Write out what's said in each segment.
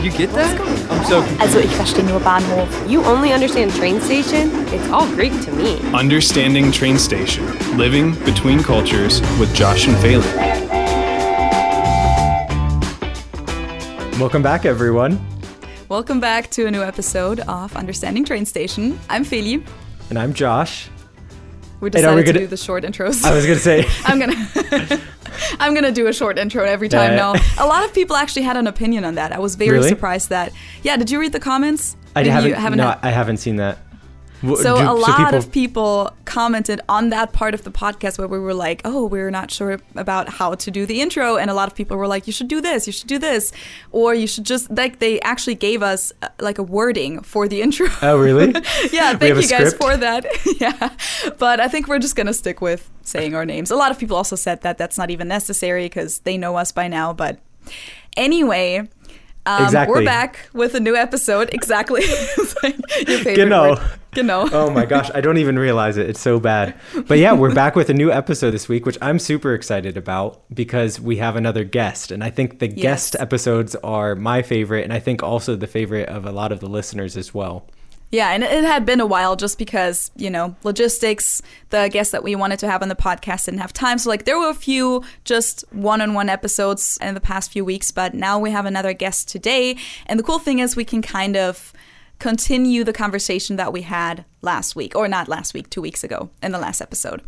Did you get that? I'm so confused. Also, ich verstehe nur Bahnhof. You only understand train station? It's all Greek to me. Understanding Train Station Living Between Cultures with Josh and Feli. Welcome back, everyone. Welcome back to a new episode of Understanding Train Station. I'm Feli. And I'm Josh. We decided we to gonna- do the short intros. I was going to say, I'm gonna I'm gonna do a short intro every time Yeah. now. A lot of people actually had an opinion on that. I was very Really? surprised that Yeah, did you read the comments? I Maybe you haven't, no, had- I haven't seen that. So do- a lot people- of people commented on that part of the podcast where we were like, "Oh, we're not sure about how to do the intro," and a lot of people were like, "You should do this, you should do this," or you should just like they actually gave us uh, like a wording for the intro. Oh, really? yeah, thank you guys for that. yeah, but I think we're just gonna stick with saying our names. A lot of people also said that that's not even necessary because they know us by now. But anyway. Um, Exactly. We're back with a new episode. Exactly. Like your favorite Genau. word. Genau. oh my gosh, I don't even realize it. It's so bad. But yeah, we're back with a new episode this week, which I'm super excited about because we have another guest. And I think the guest episodes are my favorite, and I think also the favorite of a lot of the listeners as well. Yeah, and it had been a while just because, you know, logistics, the guests that we wanted to have on the podcast didn't have time. So, like, there were a few just one on one episodes in the past few weeks, but now we have another guest today. And the cool thing is, we can kind of continue the conversation that we had last week, or not last week, two weeks ago in the last episode.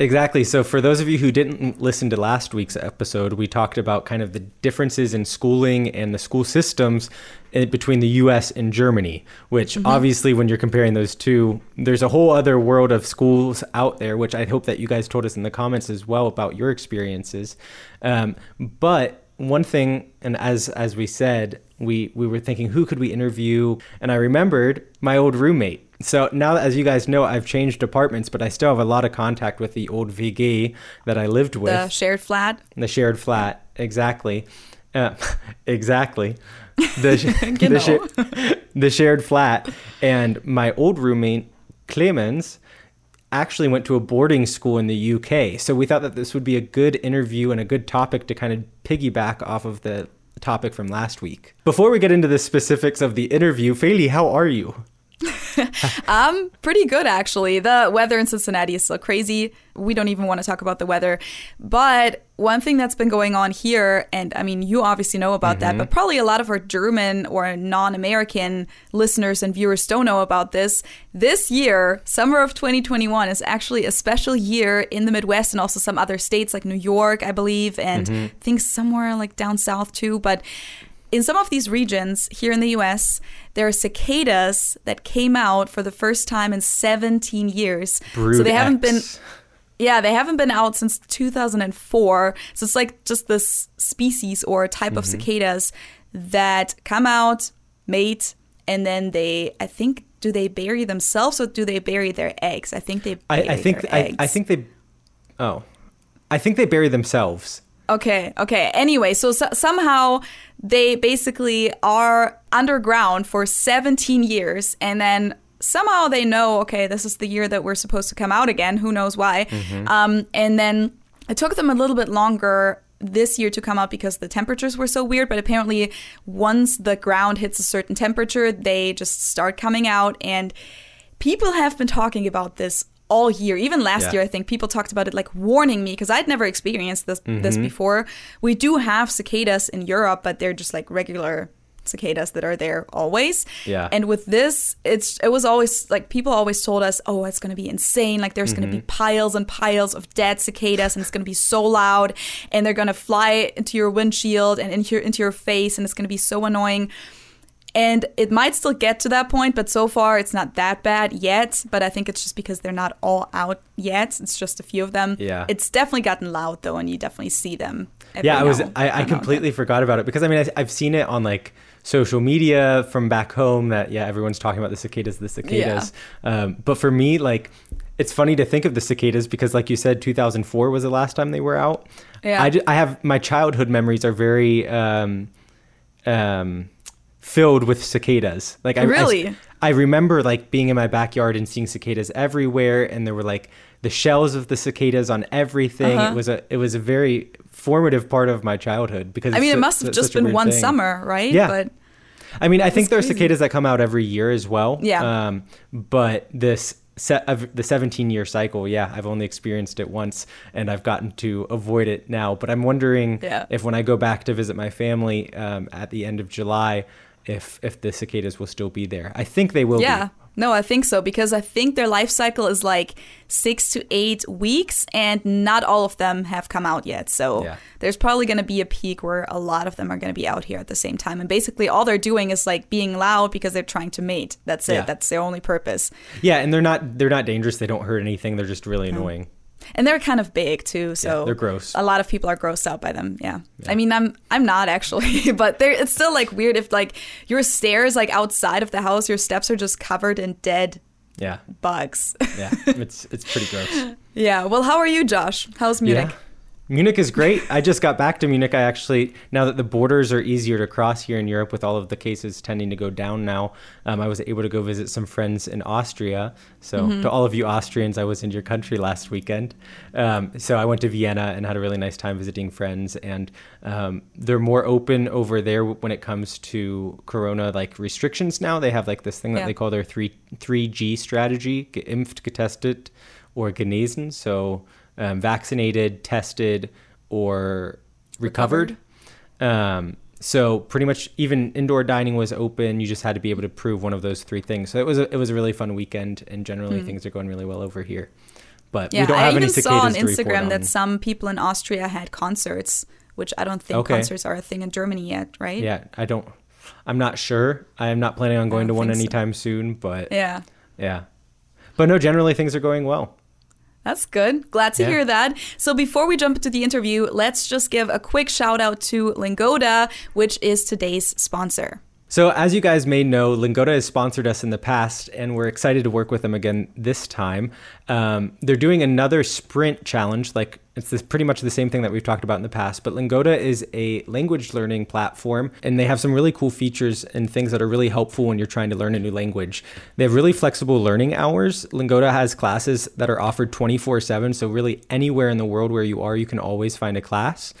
Exactly. So, for those of you who didn't listen to last week's episode, we talked about kind of the differences in schooling and the school systems in, between the US and Germany, which obviously, when you're comparing those two, there's a whole other world of schools out there, which I hope that you guys told us in the comments as well about your experiences. Um, but one thing, and as as we said, we we were thinking who could we interview, and I remembered my old roommate. So now, as you guys know, I've changed apartments, but I still have a lot of contact with the old WG that I lived with, The shared flat. the shared flat. Exactly, uh, exactly. The the, sha- the shared flat, and my old roommate Clemens actually went to a boarding school in the UK. So we thought that this would be a good interview and a good topic to kind of piggyback off of the topic from last week. Before we get into the specifics of the interview, Feli, how are you? Um, pretty good actually. The weather in Cincinnati is still crazy. We don't even want to talk about the weather. But one thing that's been going on here, and I mean, you obviously know about that, but probably a lot of our German or non-American listeners and viewers don't know about this. This year, summer of 2021, is actually a special year in the Midwest and also some other states like New York, I believe, and I think somewhere like down south too. But in some of these regions here in the US, there are cicadas that came out for the first time in 17 years. so they haven't been yeah, they haven't been out since 2004. So it's like just this species or type of Mm-hmm. cicadas that come out, mate, and then they I think do they bury themselves or do they bury their eggs? I think they I, bury I think their I, eggs. I think they. Oh, I think they bury themselves. Okay, okay. Anyway, so, so somehow they basically are underground for 17 years and then somehow they know, okay, this is the year that we're supposed to come out again. Who knows why? Um, and then it took them a little bit longer this year to come out because the temperatures were so weird. But apparently, once the ground hits a certain temperature, they just start coming out. And people have been talking about this all year. Even last Yeah. year, I think people talked about it like warning me because I'd never experienced this this Mm-hmm. before. We do have cicadas in Europe, but they're just like regular cicadas that are there always. Yeah. And with this, it's it was always like people always told us, "Oh, it's going to be insane. Like there's going to be Mm-hmm. piles and piles of dead cicadas and it's going to be so loud and they're going to fly into your windshield and into your into your face and it's going to be so annoying." And it might still get to that point, but so far it's not that bad yet. But I think it's just because they're not all out yet. It's just a few of them. Yeah. It's definitely gotten loud though, and you definitely see them. every yeah, I was I, I completely forgot about it because I mean I, I've seen it on like social media from back home that yeah everyone's talking about the cicadas, the cicadas. Um, but for me, like it's funny to think of the cicadas because like you said, 2004 was the last time they were out. Yeah. I, I have my childhood memories are very um, um, filled with cicadas. Like I I- Really? I remember like being in my backyard and seeing cicadas everywhere, and there were like the shells of the cicadas on everything. Uh-huh. It was a it was a very formative part of my childhood because I mean, it must have just been one thing. summer, right? Yeah. But I mean, I think there are crazy. cicadas that come out every year as well. Yeah. Um, but this set of the 17 year cycle, yeah, I've only experienced it once and I've gotten to avoid it now. But I'm wondering Yeah. if when I go back to visit my family um, at the end of July, if if the cicadas will still be there. I think they will Yeah. be. No, I think so because I think their life cycle is like six to eight weeks, and not all of them have come out yet. So Yeah. there's probably going to be a peak where a lot of them are going to be out here at the same time. And basically, all they're doing is like being loud because they're trying to mate. That's it. Yeah. That's their only purpose. Yeah, and they're not they're not dangerous. They don't hurt anything. They're just really annoying. And they're kind of big too, so Yeah, they're gross. A lot of people are grossed out by them. Yeah, I mean, I'm I'm not actually, but they're, it's still like weird if like your stairs like outside of the house, your steps are just covered in dead Yeah. bugs. Yeah. it's it's pretty gross. yeah. Well, how are you, Josh? How's Munich? Yeah. Munich is great. I just got back to Munich. I actually, now that the borders are easier to cross here in Europe with all of the cases tending to go down now, um, I was able to go visit some friends in Austria. So, Mm-hmm. to all of you Austrians, I was in your country last weekend. Um, so, I went to Vienna and had a really nice time visiting friends. And um, they're more open over there when it comes to Corona like restrictions now. They have like this thing that Yeah. they call their three, 3G strategy geimpft, getestet, or genesen. So, um, vaccinated, tested, or recovered. Um, so pretty much even indoor dining was open. You just had to be able to prove one of those three things. So it was a, it was a really fun weekend, and generally things are going really well over here. But. Yeah, we don't I have any even saw on Instagram on. that some people in Austria had concerts, which I don't think Okay. concerts are a thing in Germany yet, right? yeah, I don't. I'm not sure. I am not planning on going to one think so. anytime soon. But Yeah. yeah, but no, generally things are going well. That's good. Glad to Yeah. hear that. So before we jump into the interview, let's just give a quick shout out to Lingoda, which is today's sponsor. So, as you guys may know, Lingoda has sponsored us in the past, and we're excited to work with them again this time. Um, they're doing another sprint challenge, like it's this, pretty much the same thing that we've talked about in the past. But Lingoda is a language learning platform, and they have some really cool features and things that are really helpful when you're trying to learn a new language. They have really flexible learning hours. Lingoda has classes that are offered 24 7, so really anywhere in the world where you are, you can always find a class.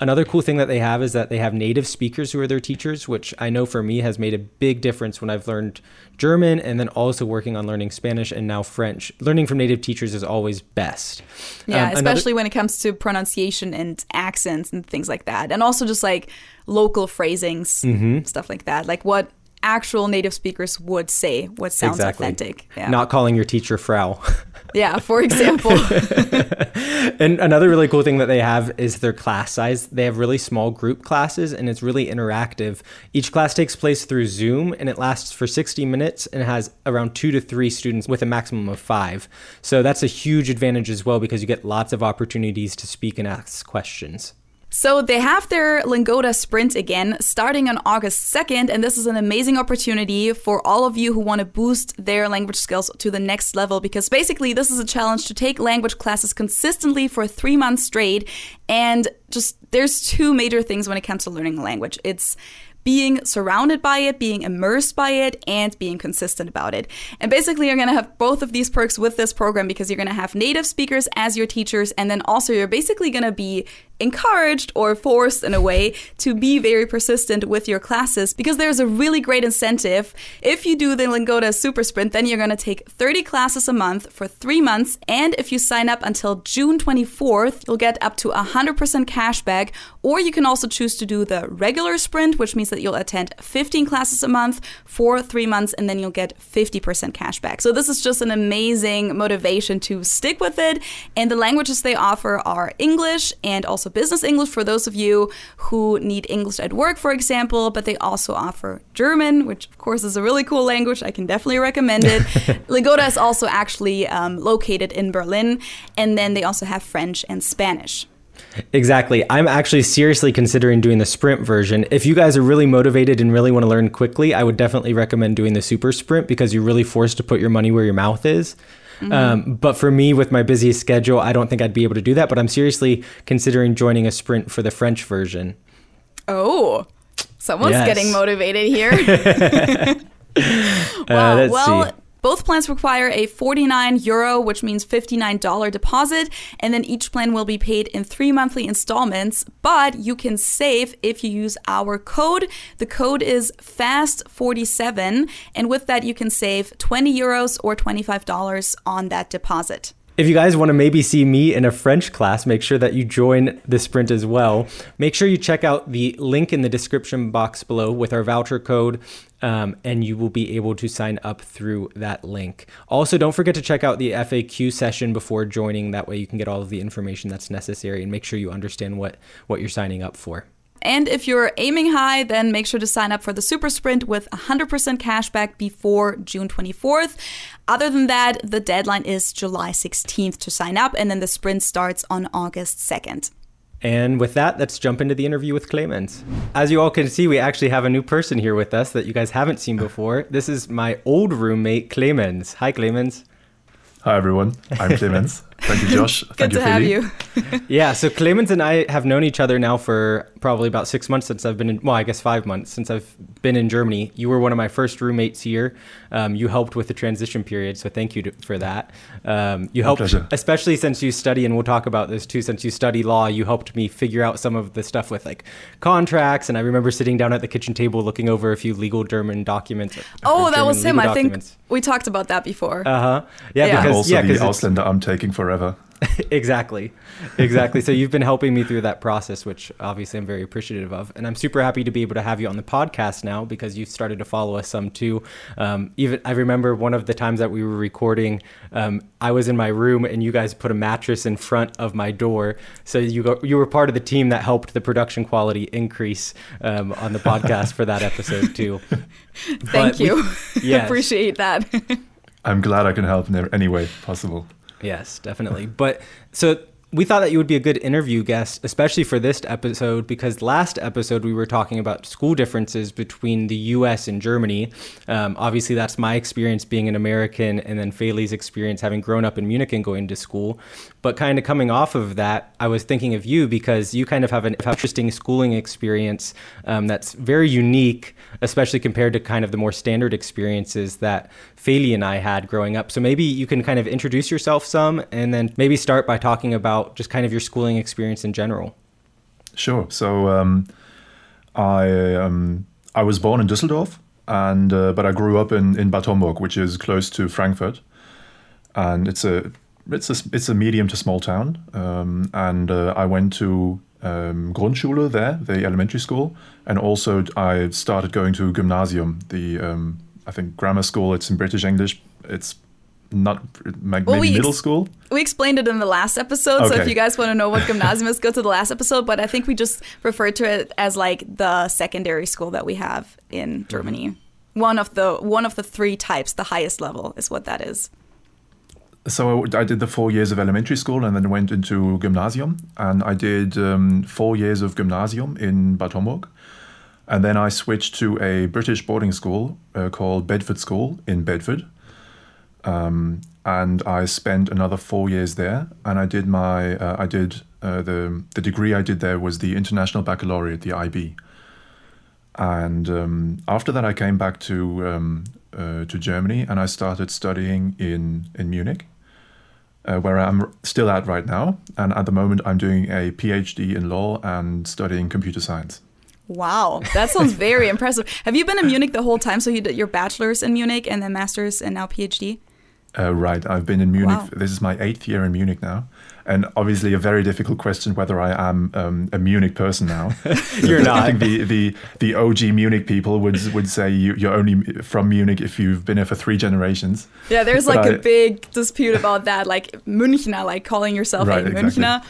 Another cool thing that they have is that they have native speakers who are their teachers, which I know for me has made a big difference when I've learned German and then also working on learning Spanish and now French. Learning from native teachers is always best. Yeah, Um, another- especially when it comes to pronunciation and accents and things like that. And also just like local phrasings, Mm-hmm. stuff like that. Like what actual native speakers would say, what sounds exactly. authentic. Yeah. Not calling your teacher Frau. yeah, for example. and another really cool thing that they have is their class size. They have really small group classes and it's really interactive. Each class takes place through Zoom and it lasts for 60 minutes and has around two to three students with a maximum of five. So that's a huge advantage as well because you get lots of opportunities to speak and ask questions. So they have their Lingoda Sprint again starting on August 2nd, and this is an amazing opportunity for all of you who want to boost their language skills to the next level because basically this is a challenge to take language classes consistently for 3 months straight and just there's two major things when it comes to learning a language. It's being surrounded by it, being immersed by it, and being consistent about it. And basically, you're to have both of these perks with this program because you're to have native speakers as your teachers, and then also you're basically to be encouraged or forced in a way to be very persistent with your classes because there's a really great incentive. If you do the Lingoda Super Sprint, then you're going to take 30 classes a month for three months. And if you sign up until June 24th, you'll get up to 100% cash back. Or you can also choose to do the regular sprint, which means that you'll attend 15 classes a month for three months and then you'll get 50% cash back. So this is just an amazing motivation to stick with it. And the languages they offer are English and also business English for those of you who need English at work, for example, but they also offer German, which of course is a really cool language. I can definitely recommend it. Lingoda is also actually um, located in Berlin, and then they also have French and Spanish. Exactly. I'm actually seriously considering doing the sprint version. If you guys are really motivated and really want to learn quickly, I would definitely recommend doing the super sprint because you're really forced to put your money where your mouth is. Mm-hmm. Um, but for me, with my busy schedule, I don't think I'd be able to do that. But I'm seriously considering joining a sprint for the French version. Oh, someone's Yes. getting motivated here. Uh, Wow. let's well, see. Both plans require a 49 euro, which means $59 deposit, and then each plan will be paid in three monthly installments. But you can save if you use our code. The code is FAST47, and with that, you can save 20 euros or $25 on that deposit. If you guys want to maybe see me in a French class, make sure that you join the sprint as well. Make sure you check out the link in the description box below with our voucher code, um, and you will be able to sign up through that link. Also, don't forget to check out the FAQ session before joining. That way, you can get all of the information that's necessary and make sure you understand what, what you're signing up for. And if you're aiming high, then make sure to sign up for the Super Sprint with 100% cashback before June 24th. Other than that, the deadline is July 16th to sign up, and then the sprint starts on August 2nd. And with that, let's jump into the interview with Clemens. As you all can see, we actually have a new person here with us that you guys haven't seen before. This is my old roommate, Clemens. Hi, Clemens. Hi, everyone. I'm Clemens. Thank you, Josh. Good Thank to you, have Feli. you. Yeah, so Clemens and I have known each other now for probably about six months since I've been in, well, I guess five months since I've been in Germany. You were one of my first roommates here. Um, you helped with the transition period, so thank you to, for that. Um, you My helped, pleasure. especially since you study, and we'll talk about this too, since you study law, you helped me figure out some of the stuff with like contracts. And I remember sitting down at the kitchen table looking over a few legal German documents. Oh, that was him. I think we talked about that before. Uh huh. Yeah, Yeah. And because also yeah, the 'cause it's- Ausländer I'm taking forever. exactly exactly so you've been helping me through that process which obviously i'm very appreciative of and i'm super happy to be able to have you on the podcast now because you've started to follow us some too um, even i remember one of the times that we were recording um, i was in my room and you guys put a mattress in front of my door so you go, you were part of the team that helped the production quality increase um, on the podcast for that episode too Thank But we- you. yes. Appreciate that. I'm glad I can help in any way possible. Yes, definitely. But so we thought that you would be a good interview guest, especially for this episode, because last episode we were talking about school differences between the US and Germany. Um, obviously, that's my experience being an American, and then Feli's experience having grown up in Munich and going to school. But kind of coming off of that, I was thinking of you because you kind of have an interesting schooling experience um, that's very unique, especially compared to kind of the more standard experiences that Faylee and I had growing up. So maybe you can kind of introduce yourself some and then maybe start by talking about just kind of your schooling experience in general. Sure. So um, I um, I was born in Düsseldorf, and uh, but I grew up in in Bad Homburg, which is close to Frankfurt, and it's a it's a it's a medium to small town. Um, and uh, I went to um, Grundschule there, the elementary school, and also I started going to Gymnasium, the um, I think grammar school. It's in British English. It's not like Well, maybe we middle school. We explained it in the last episode, so if you guys want to know what gymnasium is, go to the last episode. But I think we just referred to it as like the secondary school that we have Mm-hmm. in Germany. One of the one of the three types, the highest level, is what that is. So I did the four years of elementary school and then went into gymnasium. And I did um, four years of gymnasium in Bad Homburg. And then I switched to a British boarding school uh, called Bedford School in Bedford. Um, and I spent another four years there. And I did my, uh, I did uh, the the degree I did there was the International Baccalaureate, the IB. And um, after that, I came back to um, uh, to Germany and I started studying in in Munich uh, where I'm still at right now. And at the moment, I'm doing a PhD in law and studying computer science. Wow, that sounds very impressive. Have you been in Munich the whole time? So you did your bachelor's in Munich and then master's and now PhD? Uh, right, I've been in Munich. Wow. This is my eighth year in Munich now. And obviously, a very difficult question whether I am um, a Munich person now. You're not. I think the, the, the OG Munich people would would say you, you're only from Munich if you've been here for three generations. Yeah, there's But like a I- big dispute about that, like Münchner, like calling yourself Right, a exactly. Münchner.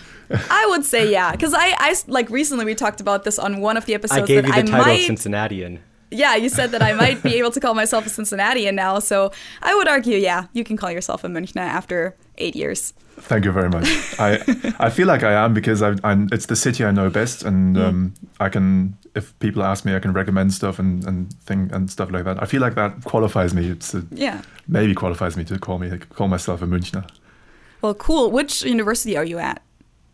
I would say yeah, because I, I like recently we talked about this on one of the episodes I gave that you the I title might, Cincinnatian. Yeah, you said that I might be able to call myself a Cincinnatian now. So I would argue, yeah, you can call yourself a Münchner after eight years. Thank you very much. I I feel like I am because I, I'm, it's the city I know best, and um, I can if people ask me, I can recommend stuff and and thing and stuff like that. I feel like that qualifies me. It's a, Yeah. maybe qualifies me to call me call myself a Münchner. Well, cool. Which university are you at?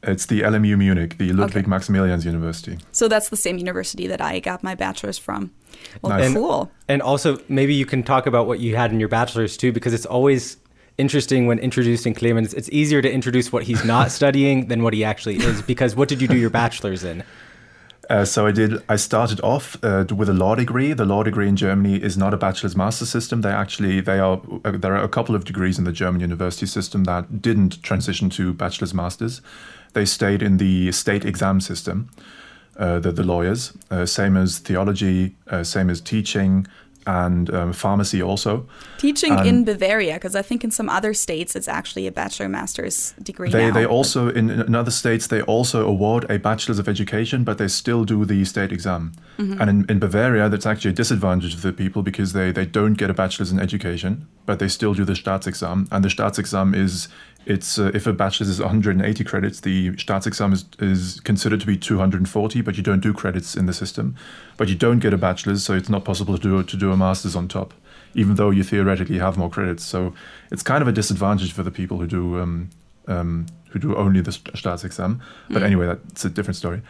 It's the LMU Munich, the Ludwig Okay. Maximilians University. So that's the same university that I got my bachelor's from. Well, Nice. cool. And also, maybe you can talk about what you had in your bachelor's too, because it's always interesting when introducing Clemens. It's easier to introduce what he's not studying than what he actually is. Because what did you do your bachelor's in? Uh, so I did. I started off uh, with a law degree. The law degree in Germany is not a bachelor's master system. They actually they are uh, there are a couple of degrees in the German university system that didn't transition to bachelor's masters. They stayed in the state exam system. Uh, the the lawyers, uh, same as theology, uh, same as teaching and um, pharmacy also. Teaching Um, in Bavaria, because I think in some other states it's actually a bachelor master's degree They, now. they also in, in other states they also award a bachelor's of education, but they still do the state exam. Mm-hmm. And in, in Bavaria, that's actually a disadvantage for the people because they, they don't get a bachelor's in education, but they still do the Staatsexam. And the Staatsexam is it's uh, if a bachelor's is 180 credits, the Staatsexam is, is considered to be 240, but you don't do credits in the system. But you don't get a bachelor's, so it's not possible to do to do a master's on top, even though you theoretically have more credits. So it's kind of a disadvantage for the people who do um, um, who do only the St- Staatsexam. But anyway, that's a different story.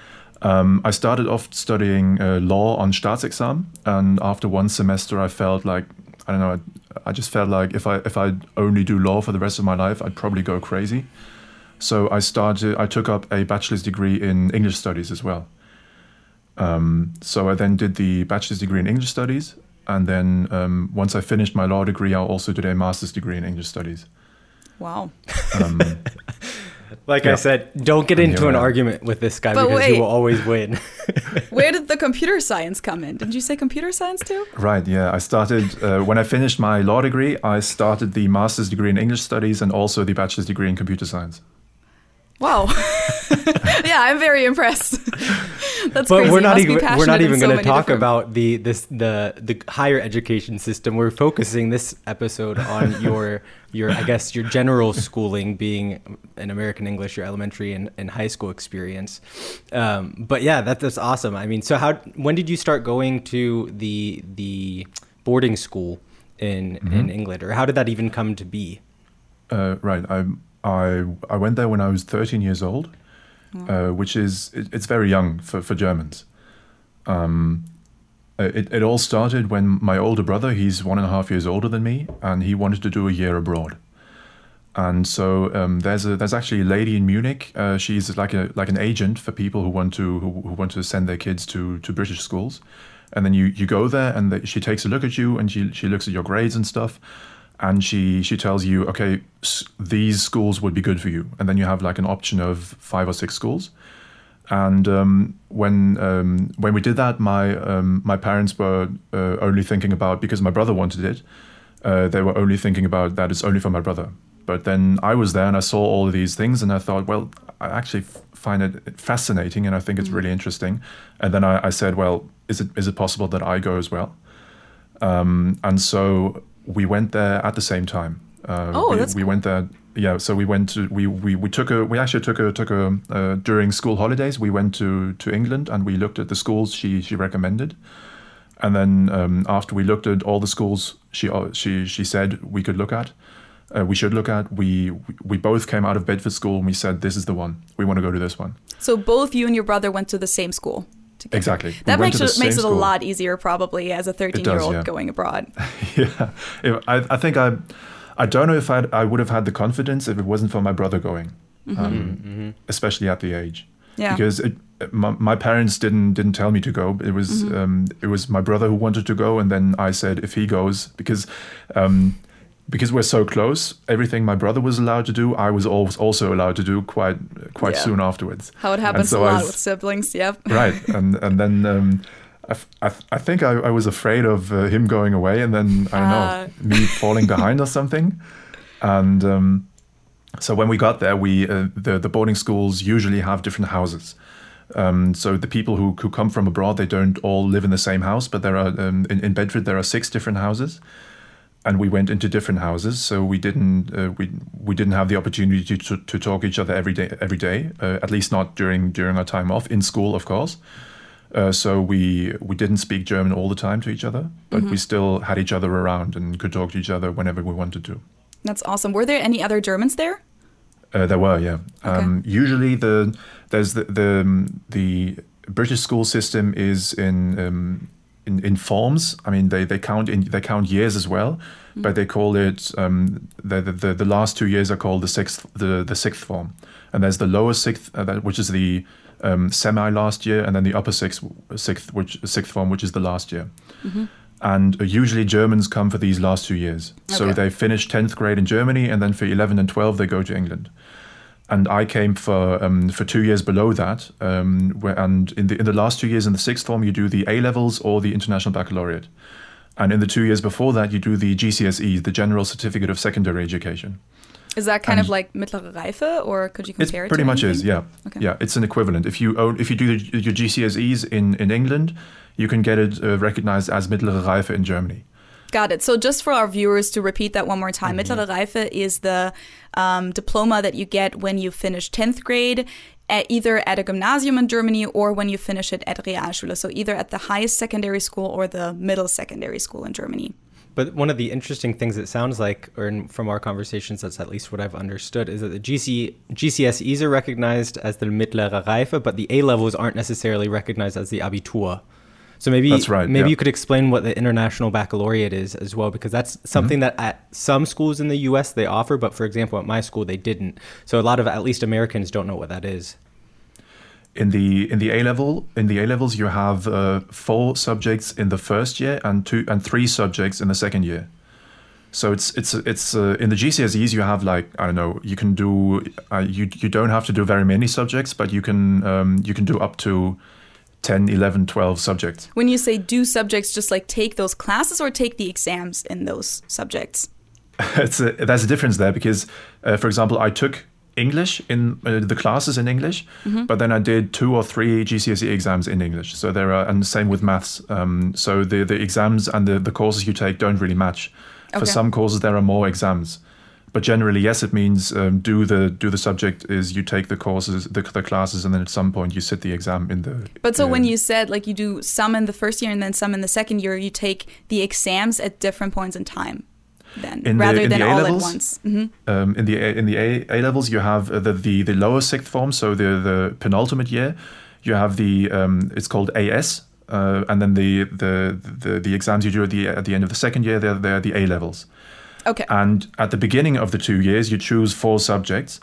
Um, I started off studying uh, law on Staatsexam, and after one semester, I felt like I don't know. I, I just felt like if I if I only do law for the rest of my life, I'd probably go crazy. So I started. I took up a bachelor's degree in English studies as well. Um, so I then did the bachelor's degree in English studies, and then um, once I finished my law degree, I also did a master's degree in English studies. wow. Um, Like I said, don't get And into an I am. argument with this guy But because wait. you will always win. Where did the computer science come in? Didn't you say computer science too? Right, yeah. I started, uh, when I finished my law degree, I started the master's degree in English studies and also the bachelor's degree in computer science. Wow. yeah, I'm very impressed. That's but crazy. we're not even we're not even so going to talk different- about the this the the higher education system. We're focusing this episode on your your I guess your general schooling, being in American English, your elementary and, and high school experience. Um, but yeah, that, that's awesome. I mean, so how when did you start going to the the boarding school in Mm-hmm. in England, or how did that even come to be? Uh, right. I, I, I went there when I was 13 years old, uh, which is, it, it's very young for, for Germans. Um, uh, it, it all started when my older brother, he's one and a half years older than me, and he wanted to do a year abroad. And so um, there's a there's actually a lady in Munich. Uh, she's like a like an agent for people who want to who, who want to send their kids to to British schools, and then you you go there and the, she takes a look at you and she she looks at your grades and stuff, and she she tells you okay s- these schools would be good for you, and then you have like an option of five or six schools. And um, when um, when we did that, my um, my parents were uh, only thinking about because my brother wanted it. Uh, they were only thinking about that it's only for my brother. But then I was there and I saw all of these things and I thought, well, I actually find it fascinating and I think it's really interesting. And then I, I said, well, is it is it possible that I go as well? Um, and so we went there at the same time. Uh, Oh, we, that's we went there. Yeah, so we went to we, we, we took a we actually took a took a uh, during school holidays we went to to England and we looked at the schools she she recommended, and then um, after we looked at all the schools she uh, she she said we could look at, uh, we should look at we we both came out of Bedford School and we said this is the one we want to go to this one So both you and your brother went to the same school. Together. exactly That went makes it makes it a lot easier, probably, as a 13 year old yeah. going abroad. yeah, I, I think I, I don't know if I'd, I would have had the confidence if it wasn't for my brother going, um, especially at the age. Mm-hmm. Yeah. Because it, my, my parents didn't didn't tell me to go. It was Mm-hmm. um, it was my brother who wanted to go, and then I said if he goes because. Um, because we're so close, everything my brother was allowed to do, I was al- also allowed to do quite quite Yeah. soon afterwards. How it happens so a lot was- with siblings. Yep. right and and then um, I, I, I think I, I was afraid of uh, him going away and then I don't Ah. know me falling behind or something and um, so when we got there we uh, the, the boarding schools usually have different houses um, so the people who, who come from abroad they don't all live in the same house but there are um, in, in Bedford there are six different houses and we went into different houses so we didn't uh, we we didn't have the opportunity to, to talk each other every day every day uh, at least not during during our time off in school of course uh, so we we didn't speak German all the time to each other but we still had each other around and could talk to each other whenever we wanted to That's awesome. Were there any other Germans there? Uh, there were, yeah. Um, usually, the there's the the, um, the British school system is in, um, in in forms. I mean, they, they count in they count years as well, but they call it um, the, the the last two years are called the sixth the the sixth form, and there's the lower sixth, uh, that, which is the um, semi last year, and then the upper sixth sixth which sixth form, which is the last year. And uh, usually Germans come for these last two years. So they finish 10th grade in Germany, and then for 11 and 12, they go to England. And I came for um, for two years below that. Um, where, and in the in the last two years in the sixth form, you do the A levels or the International Baccalaureate. And in the two years before that, you do the GCSE, the General Certificate of Secondary Education. Is that kind of like mittlere Reife, or could you It compare it? pretty much is, yeah, Okay. yeah. It's an equivalent. If you own, if you do the, your GCSEs in in England, you can get it uh, recognized as mittlere Reife in Germany. Got it. So just for our viewers to repeat that one more time, Mm-hmm. mittlere Reife is the um, diploma that you get when you finish 10th grade, at either at a gymnasium in Germany or when you finish it at Realschule. So either at the highest secondary school or the middle secondary school in Germany. But one of the interesting things it sounds like, or in, from our conversations, that's at least what I've understood, is that the GC, GCSEs are recognized as the mittlere Reife, but the A levels aren't necessarily recognized as the Abitur. So maybe That's right, maybe yeah. you could explain what the international baccalaureate is as well, because that's something Mm-hmm. that at some schools in the U.S. they offer, but for example, at my school they didn't. So a lot of at least Americans don't know what that is. in the in the A level in the A levels you have uh, four subjects in the first year and two and three subjects in the second year. So it's it's it's uh, in the GCSEs you have like I don't know you can do uh, you you don't have to do very many subjects but you can um, you can do up to 10, 11, 12 subjects. When you say do subjects, just like take those classes or take the exams in those subjects? it's a, there's a difference there because, uh, for example, I took English in uh, the classes in English, but then I did two or three GCSE exams in English. So there are, and same with maths. Um, so the the exams and the, the courses you take don't really match. For some courses there are more exams, but generally yes, it means um, do the do the subject is you take the courses the, the classes and then at some point you sit the exam in the. But so when uh, you said like you do some in the first year and then some in the second year, you take the exams at different points in time, then In the- rather in than the all A-levels? at once. hmm um, in the A, in the A, A levels, you have the, the the lower sixth form, so the the penultimate year. You have the um, it's called AS, uh, and then the, the the the exams you do at the at the end of the second year. They're they're the A levels, Okay. and at the beginning of the two years, you choose four subjects,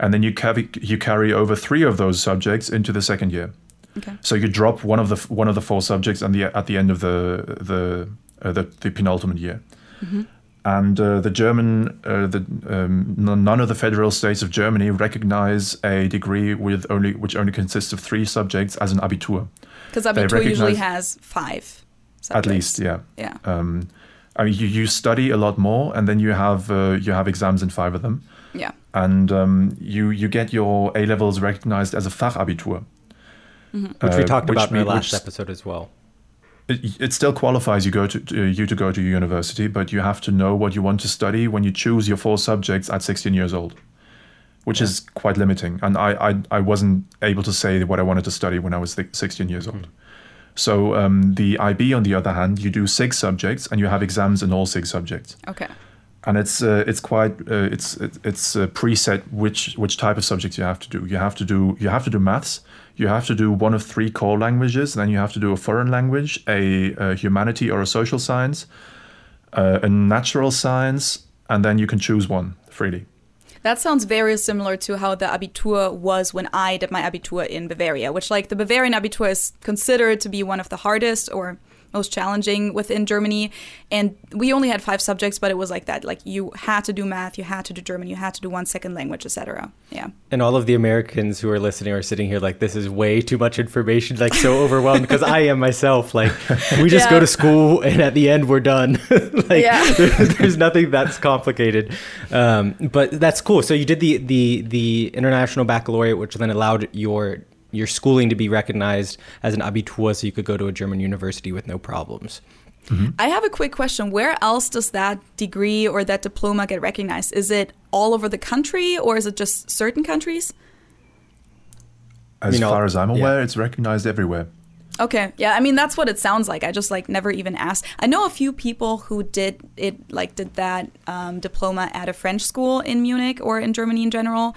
and then you carry you carry over three of those subjects into the second year. Okay. So you drop one of the one of the four subjects and the at the end of the the uh, the, the penultimate year. Mhm. And uh, the German, uh, the um, n- none of the federal states of Germany recognize a degree with only which only consists of three subjects as an Abitur. Because Abitur usually has five. At least, yeah. Yeah. Um, I mean, you, you study a lot more, and then you have uh, you have exams in five of them, yeah. and um, you you get your A levels recognized as a Fachabitur, Which we uh, talked about in the last which- episode as well. it, it still qualifies you go to, to you to go to university, but you have to know what you want to study when you choose your four subjects at 16 years old, which is quite limiting. And I, I I wasn't able to say what I wanted to study when I was 16 years old. So um, the IB, on the other hand, you do six subjects and you have exams in all six subjects, Okay. and it's uh, it's quite uh, it's it- it's uh, preset which which type of subjects you have to do. You have to do you have to do maths. You have to do one of three core languages. Then you have to do a foreign language, a, a humanity or a social science, uh, a natural science, and then you can choose one freely. That sounds very similar to how the Abitur was when I did my Abitur in Bavaria, which, like, the Bavarian Abitur is considered to be one of the hardest or most challenging within Germany. And we only had five subjects, but it was like that. Like, you had to do math, you had to do German, you had to do one second language, etc. Yeah. And all of the Americans who are listening are sitting here like, this is way too much information, like so overwhelmed because I am myself. Like, we just Yeah. go to school and at the end we're done. like, Yeah. there's, there's nothing that's complicated. Um, but that's cool. So you did the, the, the international baccalaureate, which then allowed your your schooling to be recognized as an Abitur so you could go to a German university with no problems. I have a quick question. Where else does that degree or that diploma get recognized? Is it all over the country or is it just certain countries? As You know, far as I'm yeah. aware, it's recognized everywhere. Okay. Yeah, I mean that's what it sounds like. I just like never even asked. I know a few people who did it like did that um, diploma at a French school in Munich or in Germany in general.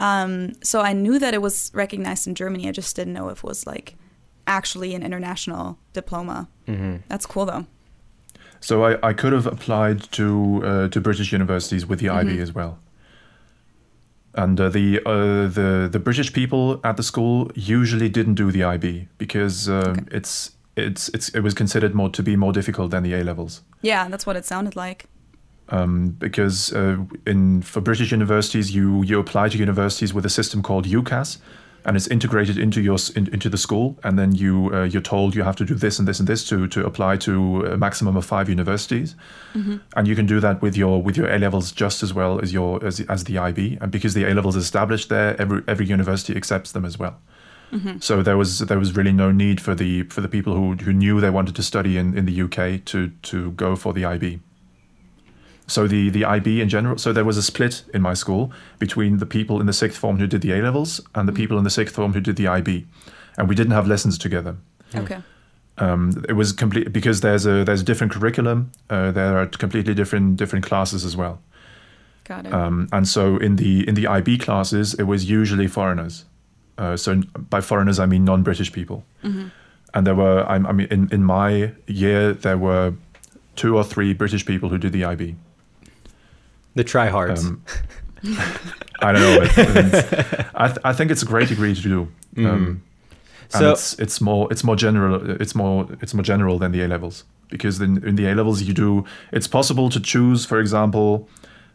Um, so I knew that it was recognized in Germany. I just didn't know if it was like actually an international diploma. That's cool though. So I, I could have applied to uh, to British universities with the IB as well. And uh, the uh, the the British people at the school usually didn't do the IB because um, it's it's it's it was considered more to be more difficult than the A levels. Yeah, that's what it sounded like. Um, because uh, in for British universities, you you apply to universities with a system called UCAS, and it's integrated into your in, into the school, and then you uh, you're told you have to do this and this and this to to apply to a maximum of five universities, and you can do that with your with your A levels just as well as your as, as the IB, and because the A levels is established there, every every university accepts them as well. So there was there was really no need for the for the people who who knew they wanted to study in, in the UK to to go for the IB. So the the IB in general. So there was a split in my school between the people in the sixth form who did the A levels and the people in the sixth form who did the IB, and we didn't have lessons together. Okay. Um, it was complete because there's a there's a different curriculum. Uh, there are completely different different classes as well. Got it. Um, and so in the in the IB classes, it was usually foreigners. Uh, so by foreigners, I mean non-British people. And there were, I, I mean, in, in my year, there were two or three British people who did the IB. The tryhards. Um, I don't know. It, I, th- I think it's a great degree to do. Um, So- it's it's more it's more general. It's more it's more general than the A levels because in, in the A levels you do. It's possible to choose, for example,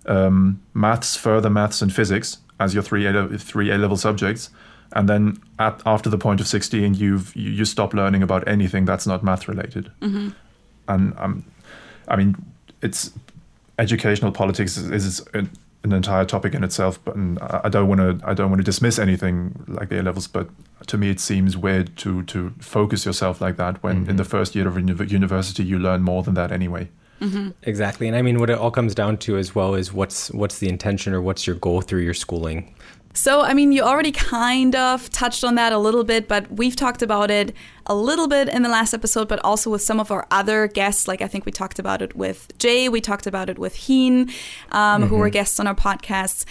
um, maths, further maths, and physics as your three A three A level subjects, and then at, after the point of sixteen, you've you, you stop learning about anything that's not math related. And um, I mean, it's educational politics is, is an, an entire topic in itself. But and I I don't want to I don't want to dismiss anything like the A levels, but to me it seems weird to to focus yourself like that when in mm-hmm. the first year of uni- university you learn more than that anyway. Mm-hmm. Exactly. And I mean what it all comes down to as well is what's what's the intention or what's your goal through your schooling. So, I mean, you already kind of touched on that a little bit, but we've talked about it a little bit in the last episode, but also with some of our other guests. Like, I think we talked about it with Jay, we talked about it with Heen, um, who were guests on our podcasts,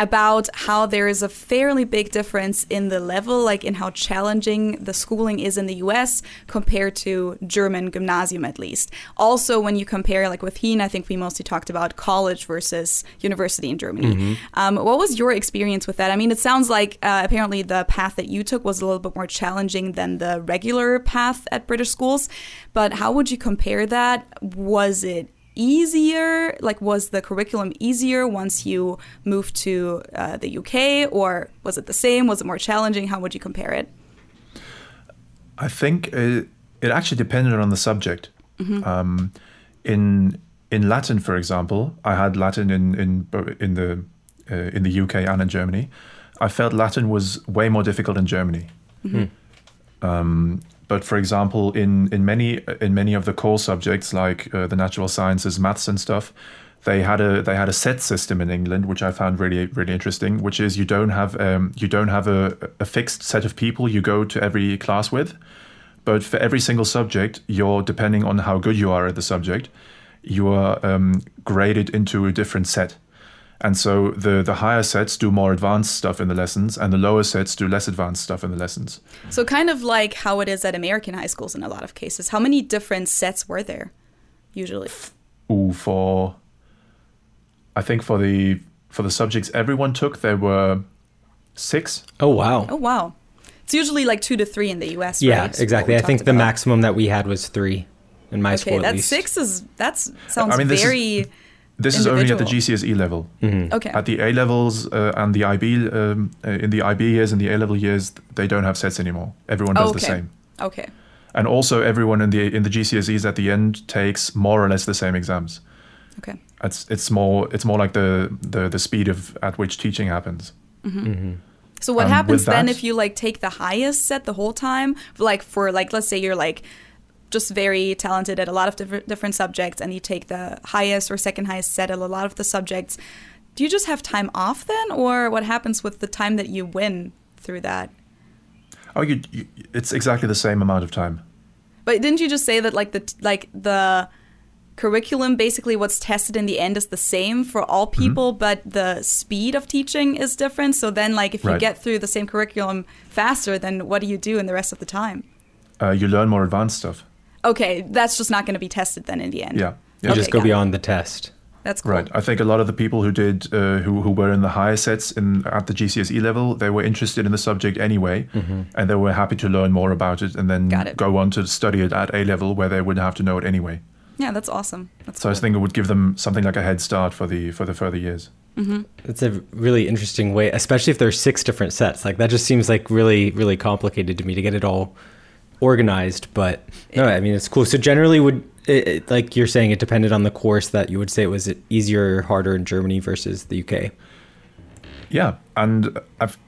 about how there is a fairly big difference in the level, like in how challenging the schooling is in the US compared to German gymnasium, at least. Also, when you compare, like with Heen, I think we mostly talked about college versus university in Germany. Um, what was your experience with that? I mean, it sounds like uh, apparently the path that you took was a little bit more challenging than the regular path at British schools, but how would you compare that? Was it easier? Like, was the curriculum easier once you moved to uh, the UK, or was it the same? Was it more challenging? How would you compare it? I think it, it actually depended on the subject. Um, in in Latin, for example, I had Latin in in in the uh, in the UK and in Germany. I felt Latin was way more difficult in Germany. Um, but for example, in in many in many of the core subjects like uh, the natural sciences, maths, and stuff, they had a they had a set system in England, which I found really really interesting. Which is you don't have um, you don't have a, a fixed set of people you go to every class with, but for every single subject, you're depending on how good you are at the subject, you are um, graded into a different set. And so the, the higher sets do more advanced stuff in the lessons, and the lower sets do less advanced stuff in the lessons. So, kind of like how it is at American high schools in a lot of cases. How many different sets were there usually? Ooh, for I think for the for the subjects everyone took, there were six. Oh wow. Oh, wow. It's usually like two to three in the US. yeah, right? Exactly. I think talked the about. maximum that we had was 3 in my Okay, school at that's least. six is that's sounds I mean, this is- very This is only at the Individual. GCSE E level. okay. At the A levels uh, and the IB, um, uh, in the IB years and the A level years, they don't have sets anymore. Everyone does the same. Okay. And also, everyone in the in the GCSEs at the end takes more or less the same exams. Okay. It's it's more it's more like the the, the speed of at which teaching happens. So what Um, happens then that- if you like take the highest set the whole time? Like for like let's say you're like just very talented at a lot of different different subjects and you take the highest or second highest set at a lot of the subjects. Do you just have time off then or what happens with the time that you win through that? Oh, you, you, it's exactly the same amount of time. But didn't you just say that like the like the curriculum basically what's tested in the end is the same for all Mm-hmm. people, but the speed of teaching is different. So then like if you Right. get through the same curriculum faster, then what do you do in the rest of the time? Uh, you learn more advanced stuff. Okay, that's just not going to be tested then in the end. Yeah. You Yeah. just Okay, go got it. beyond the test. That's cool. Right. I think a lot of the people who did, uh, who, who were in the higher sets in at the GCSE E level, they were interested in the subject anyway, and they were happy to learn more about it and then it. go on to study it at A level where they would have to know it anyway. Yeah, that's awesome. That's So I cool. think it would give them something like a head start for the for the further years. It's a really interesting way, especially if there's six different sets. Like that just seems like really, really complicated to me to get it all organized. But no, I mean it's cool. So generally, would it, it- like you're saying, it depended on the course that you would say it was easier or harder in Germany versus the UK. Yeah, and I've,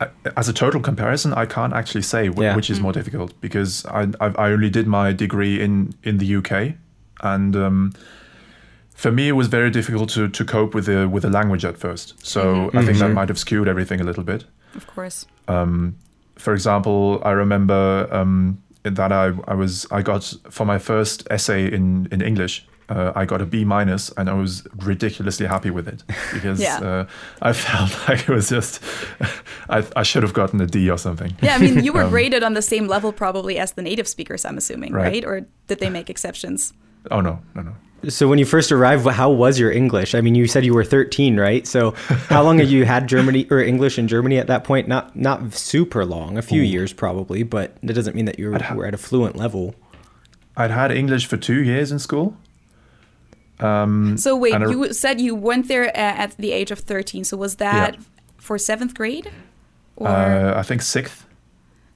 I, as a total comparison, I can't actually say wh- Yeah. which is more mm. difficult because I I've, I only did my degree in in the UK, and um, for me it was very difficult to, to cope with the with the language at first. So mm-hmm. I think that mm-hmm. might have skewed everything a little bit. of course. Um, For example, I remember um, that I, I was I got for my first essay in in English. Uh, I got a B minus, and I was ridiculously happy with it because Yeah. uh, I felt like it was just I, I should have gotten a D or something. Yeah, I mean, you were graded on the same level probably as the native speakers, I'm assuming, Right. right? Or did they make exceptions? Oh no, no, no. So when you first arrived, how was your English? I mean, you said you were 13, right? So how long had you had Germany or English in Germany at that point? Not not super long, a few years probably, but that doesn't mean that you were, ha- were at a fluent level. I'd had English for two years in school. Um, So wait, And a- you said you went there uh, at the age of 13. So was that Yeah. for seventh grade? Or uh, I think sixth.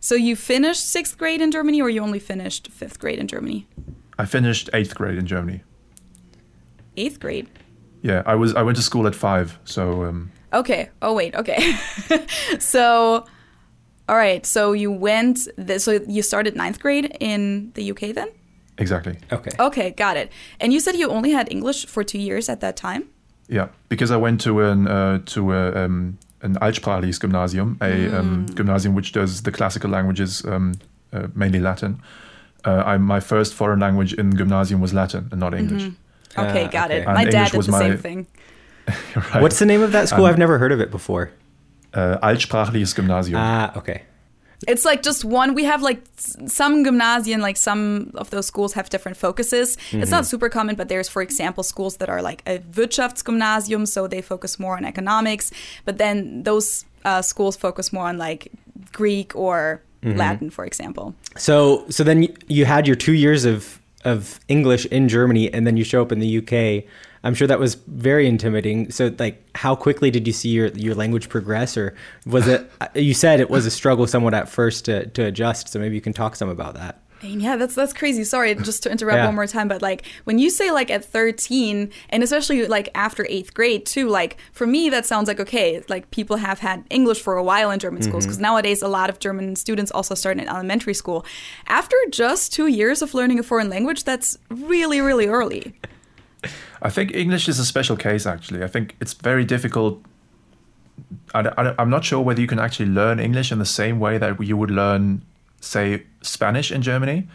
so you finished sixth grade in Germany, or you only finished fifth grade in Germany? I finished eighth grade in Germany. Eighth grade. Yeah, I was I went to school at five, so um, Okay. Oh wait. Okay. so, all right. So you went. Th- so you started ninth grade in the UK then? exactly. Okay. Okay, got it. And you said you only had English for two years at that time. Yeah, because I went to an uh, to a, um, an Altsprachliches Gymnasium, a um, gymnasium which does the classical languages, um, uh, mainly Latin. Uh, I, my first foreign language in gymnasium was Latin and not English. Okay, got okay. it. And My dad English did was the my- same thing. Right. What's the name of that school? I've never heard of it before. uh, Altsprachliches Gymnasium? Ah, okay. It's like just one. We have like s- some gymnasium, like some of those schools have different focuses. It's Mm-hmm. not super common, but there's, for example, schools that are like a Wirtschaftsgymnasium, so they focus more on economics. But then those uh, schools focus more on like Greek or Mm-hmm. Latin, for example. So so then you had your two years of of English in Germany, and then you show up in the UK. I'm sure that was very intimidating. So like, how quickly did you see your your language progress, or was it? you said it was a struggle somewhat at first to to adjust. So maybe you can talk some about that. Yeah, that's that's crazy. Sorry, just to interrupt Yeah. one more time, but like when you say like at 13, and especially like after eighth grade too, like for me that sounds like okay, like people have had English for a while in German schools mm-hmm. because nowadays a lot of German students also start in elementary school. After just two years of learning a foreign language, that's really really early. I think English is a special case, actually. I think it's very difficult. I, am not sure whether you can actually learn English in the same way that you would learn, say, Spanish in Germany,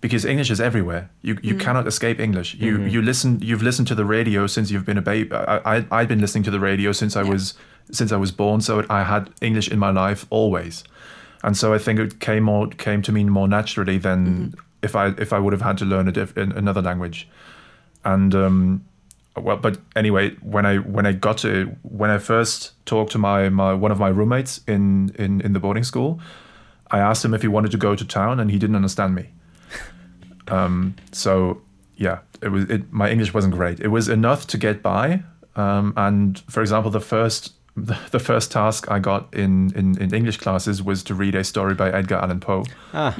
because English is everywhere. You you mm. cannot escape English. You mm-hmm. you listen. You've listened to the radio since you've been a baby. I, I I've been listening to the radio since I was since I was born. So I had English in my life always, and so I think it came more came to me more naturally than mm-hmm. if I if I would have had to learn a diff, another language and um, well, but anyway, when I when I got to when I first talked to my, my one of my roommates in, in in the boarding school, I asked him if he wanted to go to town, and he didn't understand me. Um, so yeah, it was it. My English wasn't great. It was enough to get by. Um, and for example, the first the, the first task I got in, in in English classes was to read a story by Edgar Allan Poe Ah,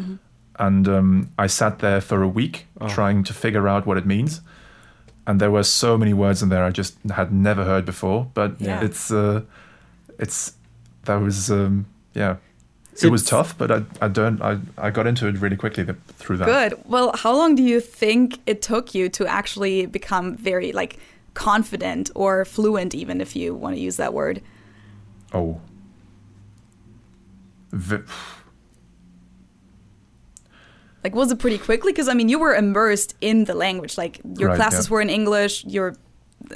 and um, I sat there for a week trying to figure out what it means. And there were so many words in there I just had never heard before. But Yeah. it's uh, it's that was um, yeah, So it was tough, but I I don't I, I got into it really quickly through that. Good. Well, how long do you think it took you to actually become very like confident or fluent, even if you want to use that word? Oh, v- Like, was it pretty quickly? Because I mean, you were immersed in the language. Like, your Right, classes yeah. were in English. Your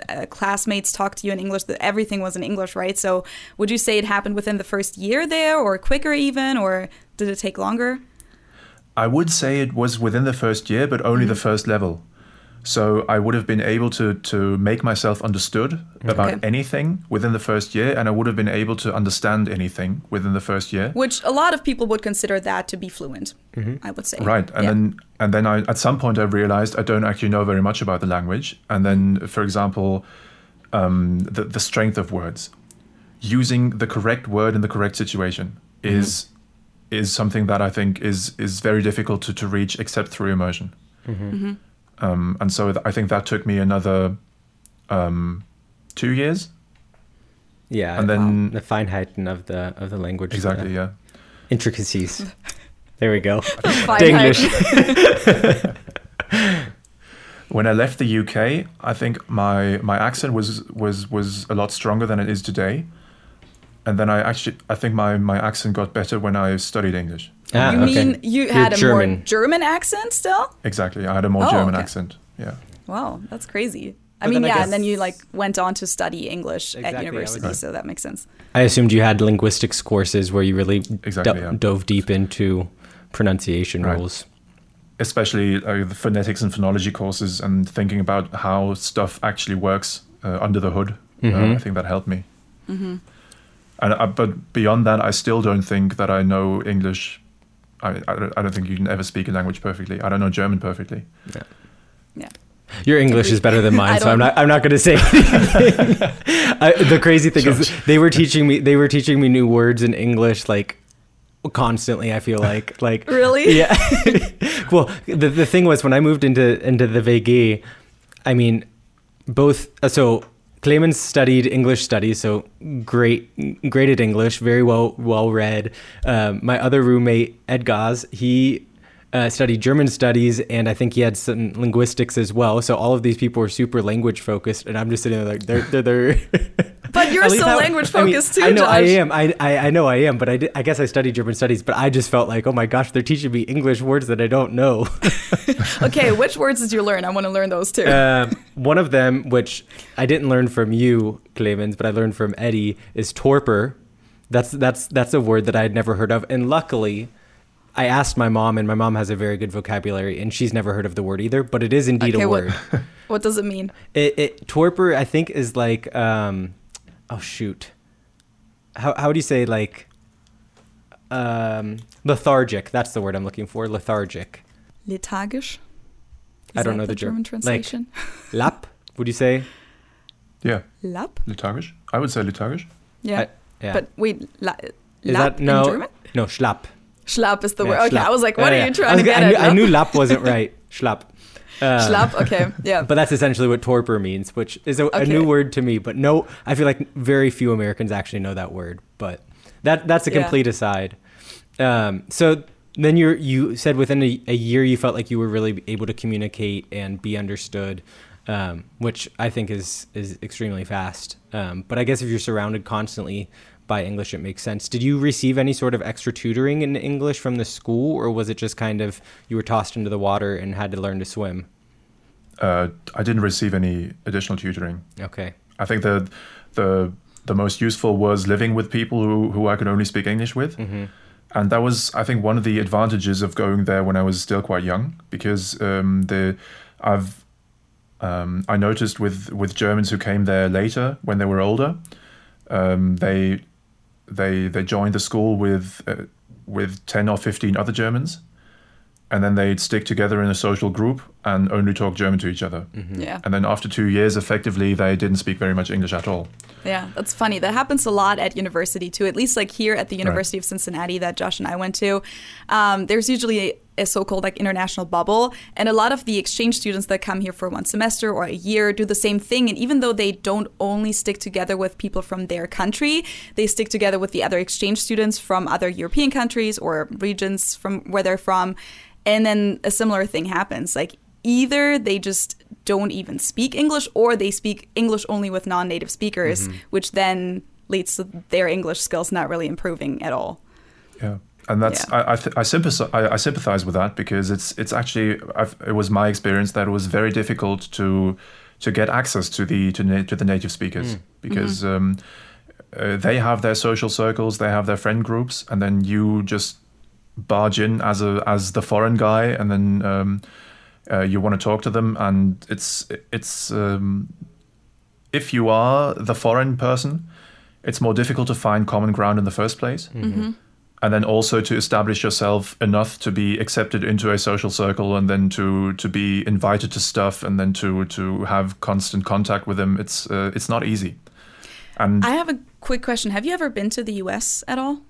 uh, classmates talked to you in English. That everything was in English, right? So, would you say it happened within the first year there, or quicker even, or did it take longer? I would say it was within the first year, but only the first level. So I would have been able to to make myself understood about Okay. anything within the first year, and I would have been able to understand anything within the first year. Which a lot of people would consider that to be fluent. I would say. Right, and Yeah. then and then I at some point I realized I don't actually know very much about the language, and then for example, um, the the strength of words, using the correct word in the correct situation is is something that I think is is very difficult to, to reach except through immersion. Um, and so th- I think that took me another um, two years. Yeah, And then- the Feinheiten of the of the language, Exactly, the yeah. intricacies. there we go. Fine, English. When I left the UK, I think my my accent was was was a lot stronger than it is today. And then I actually I think my, my accent got better when I studied English. Ah, You okay. mean you You're had a more German. German accent still? Exactly. I had a more Oh, German okay. accent. Yeah. Wow, that's crazy. I But mean, then I yeah, and then you like went on to study English Exactly, at university, Right. so that makes sense. I assumed you had linguistics courses where you really Exactly, do- yeah. dove deep into pronunciation Right. rules. Especially uh, the phonetics and phonology courses and thinking about how stuff actually works uh, under the hood. Uh, I think that helped me. And uh, but beyond that, I still don't think that I know English. I, I, don't, I don't think you can ever speak a language perfectly. I don't know German perfectly. Yeah. Your English is better than mine, so I'm don't- I'm not going to say anything. I, the crazy thing is, they were teaching me. They were teaching me new words in English, like constantly. I feel like, like Really? yeah. well, the the thing was when I moved into into the WG, I mean, both. Uh, so Clemens studied English studies, so great, great at English, very well well read. Um, my other roommate Edgaz, he uh, studied German studies, and I think he had some linguistics as well. So all of these people were super language focused, and I'm just sitting there like they're they're. they're But you're still least so I- language mean, focused too, I know I am. I, I I know I am. But I, did, I guess I studied German studies. But I just felt like, oh my gosh, they're teaching me English words that I don't know. Okay, which words did you learn? I want to learn those too. um, one of them, which I didn't learn from you, Clemens, but I learned from Eddie, is torpor. That's that's that's a word that I had never heard of, and luckily, I asked my mom, and my mom has a very good vocabulary, and she's never heard of the word either. But it is indeed Okay, a what- word. what does it mean? It, it torpor, I think, is like um, oh shoot, how how do you say like um lethargic? That's the word I'm looking for. Lethargic. Lethargisch? Is I don't know the, the German Ger- like, translation. Lap? Would you say? Yeah. Lap? Lethargisch. I would say lethargisch. Yeah. I- yeah. But wait, la, Is lap that no? in German? No, schlapp. Schlapp is the Yeah, word. Okay, schlapp. I was like, what Yeah, are yeah. you I trying was to like, get I at? knew, I knew lap wasn't right. Schlapp. Uh, Schlapp? Okay, yeah. But that's essentially what torpor means, which is a, a new word to me. But no, I feel like very few Americans actually know that word. But that that's a Yeah. complete aside. Um, so then you you said within a, a year you felt like you were really able to communicate and be understood, um, which I think is is extremely fast. Um, but I guess if you're surrounded constantly by English, it makes sense. Did you receive any sort of extra tutoring in English from the school, or was it just kind of you were tossed into the water and had to learn to swim? Uh, I didn't receive any additional tutoring. Okay. I think the the the most useful was living with people who, who I could only speak English with. And that was, I think, one of the advantages of going there when I was still quite young, because um, the I've um, I noticed with with Germans who came there later when they were older, um, they they they joined the school with uh, with ten or fifteen other Germans, and then they'd stick together in a social group and only talk German to each other. Yeah. And then after two years, effectively, they didn't speak very much English at all. Yeah, that's funny. That happens a lot at university too. At least like here at the University of Cincinnati that Josh and I went to, um, there's usually a so-called like international bubble, and a lot of the exchange students that come here for one semester or a year do the same thing. And even though they don't only stick together with people from their country, they stick together with the other exchange students from other European countries or regions from where they're from. And then a similar thing happens. Like either they just don't even speak English or they speak English only with non native speakers, mm-hmm. which then leads to their English skills not really improving at all. Yeah. And that's Yeah. I I, th- I, sympathize, I, I sympathize with that because it's it's actually I've, it was my experience that it was very difficult to to get access to the to, na- to the native speakers because um, uh, they have their social circles, they have their friend groups, and then you just barge in as a as the foreign guy, and then um, uh, you want to talk to them, and it's it's um, if you are the foreign person, it's more difficult to find common ground in the first place. And then also to establish yourself enough to be accepted into a social circle, and then to to be invited to stuff, and then to to have constant contact with them. It's uh, it's not easy. And I have a quick question. Have you ever been to the US at all?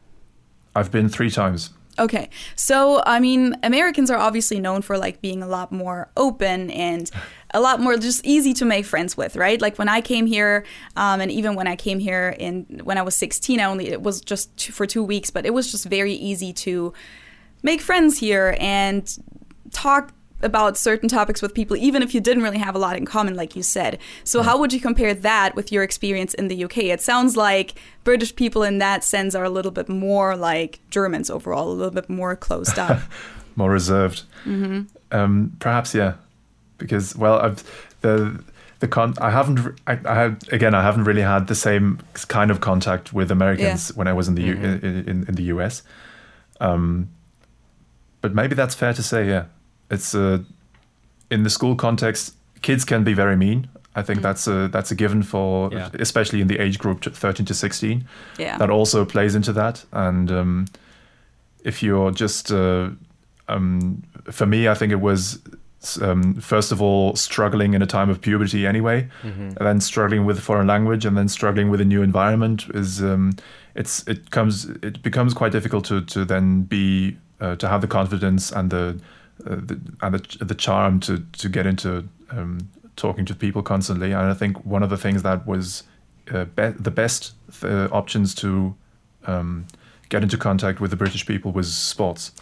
I've been three times. Okay. So, I mean, Americans are obviously known for like being a lot more open and a lot more just easy to make friends with, right? Like when I came here, um, and even when I came here in when I was 16, I only it was just two, for two weeks, but it was just very easy to make friends here and talk about certain topics with people, even if you didn't really have a lot in common, like you said. So, how would you compare that with your experience in the UK? It sounds like British people in that sense are a little bit more like Germans overall, a little bit more closed up. more reserved. Um, perhaps, yeah, because well, I've the the con. I haven't. I, I have again. I haven't really had the same kind of contact with Americans Yeah. when I was in the U, in, in, in the US. Um, but maybe that's fair to say. Yeah, it's uh, in the school context. Kids can be very mean. I think that's a that's a given for Yeah. especially in the age group thirteen to sixteen Yeah. that also plays into that. And um, if you're just, uh, um, for me, I think it was um, first of all struggling in a time of puberty anyway, and then struggling with a foreign language, and then struggling with a new environment is um, it's it comes it becomes quite difficult to to then be uh, to have the confidence and the, uh, the and the, the charm to to get into um, talking to people constantly. And I think one of the things that was uh, be- the best uh, options to um, get into contact with the British people was sports.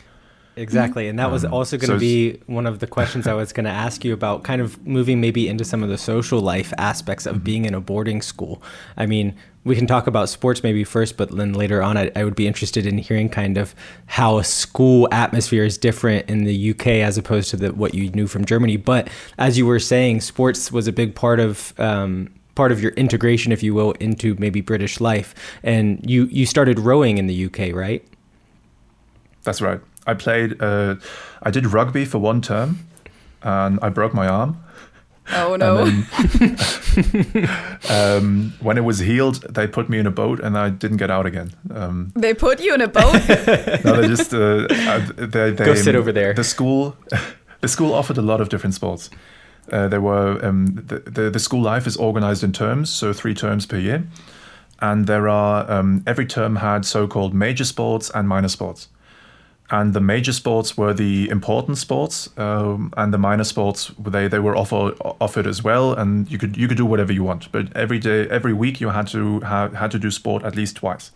Exactly. And that was Um, also going to it's- be one of the questions I was going to ask you about, kind of moving maybe into some of the social life aspects Mm-hmm. of being in a boarding school. I mean, we can talk about sports maybe first, but then later on, I, I would be interested in hearing kind of how a school atmosphere is different in the UK as opposed to the, what you knew from Germany. But as you were saying, sports was a big part of. Um, part of your integration if you will into maybe british life and you you started rowing in the uk right That's right. I played. Uh, I did rugby for one term, and I broke my arm. Oh no. Then, um, when it was healed, they put me in a boat, and I didn't get out again. Um, they put you in a boat? no, they just uh, uh, they, they Go sit over there. The school, the school offered a lot of different sports. Uh, there were um, the, the the school life is organized in terms, so three terms per year, and there are um, every term had so-called major sports and minor sports. And the major sports were the important sports, um, and the minor sports they, they were offer, offered as well. And you could you could do whatever you want, but every day every week you had to have, had to do sport at least twice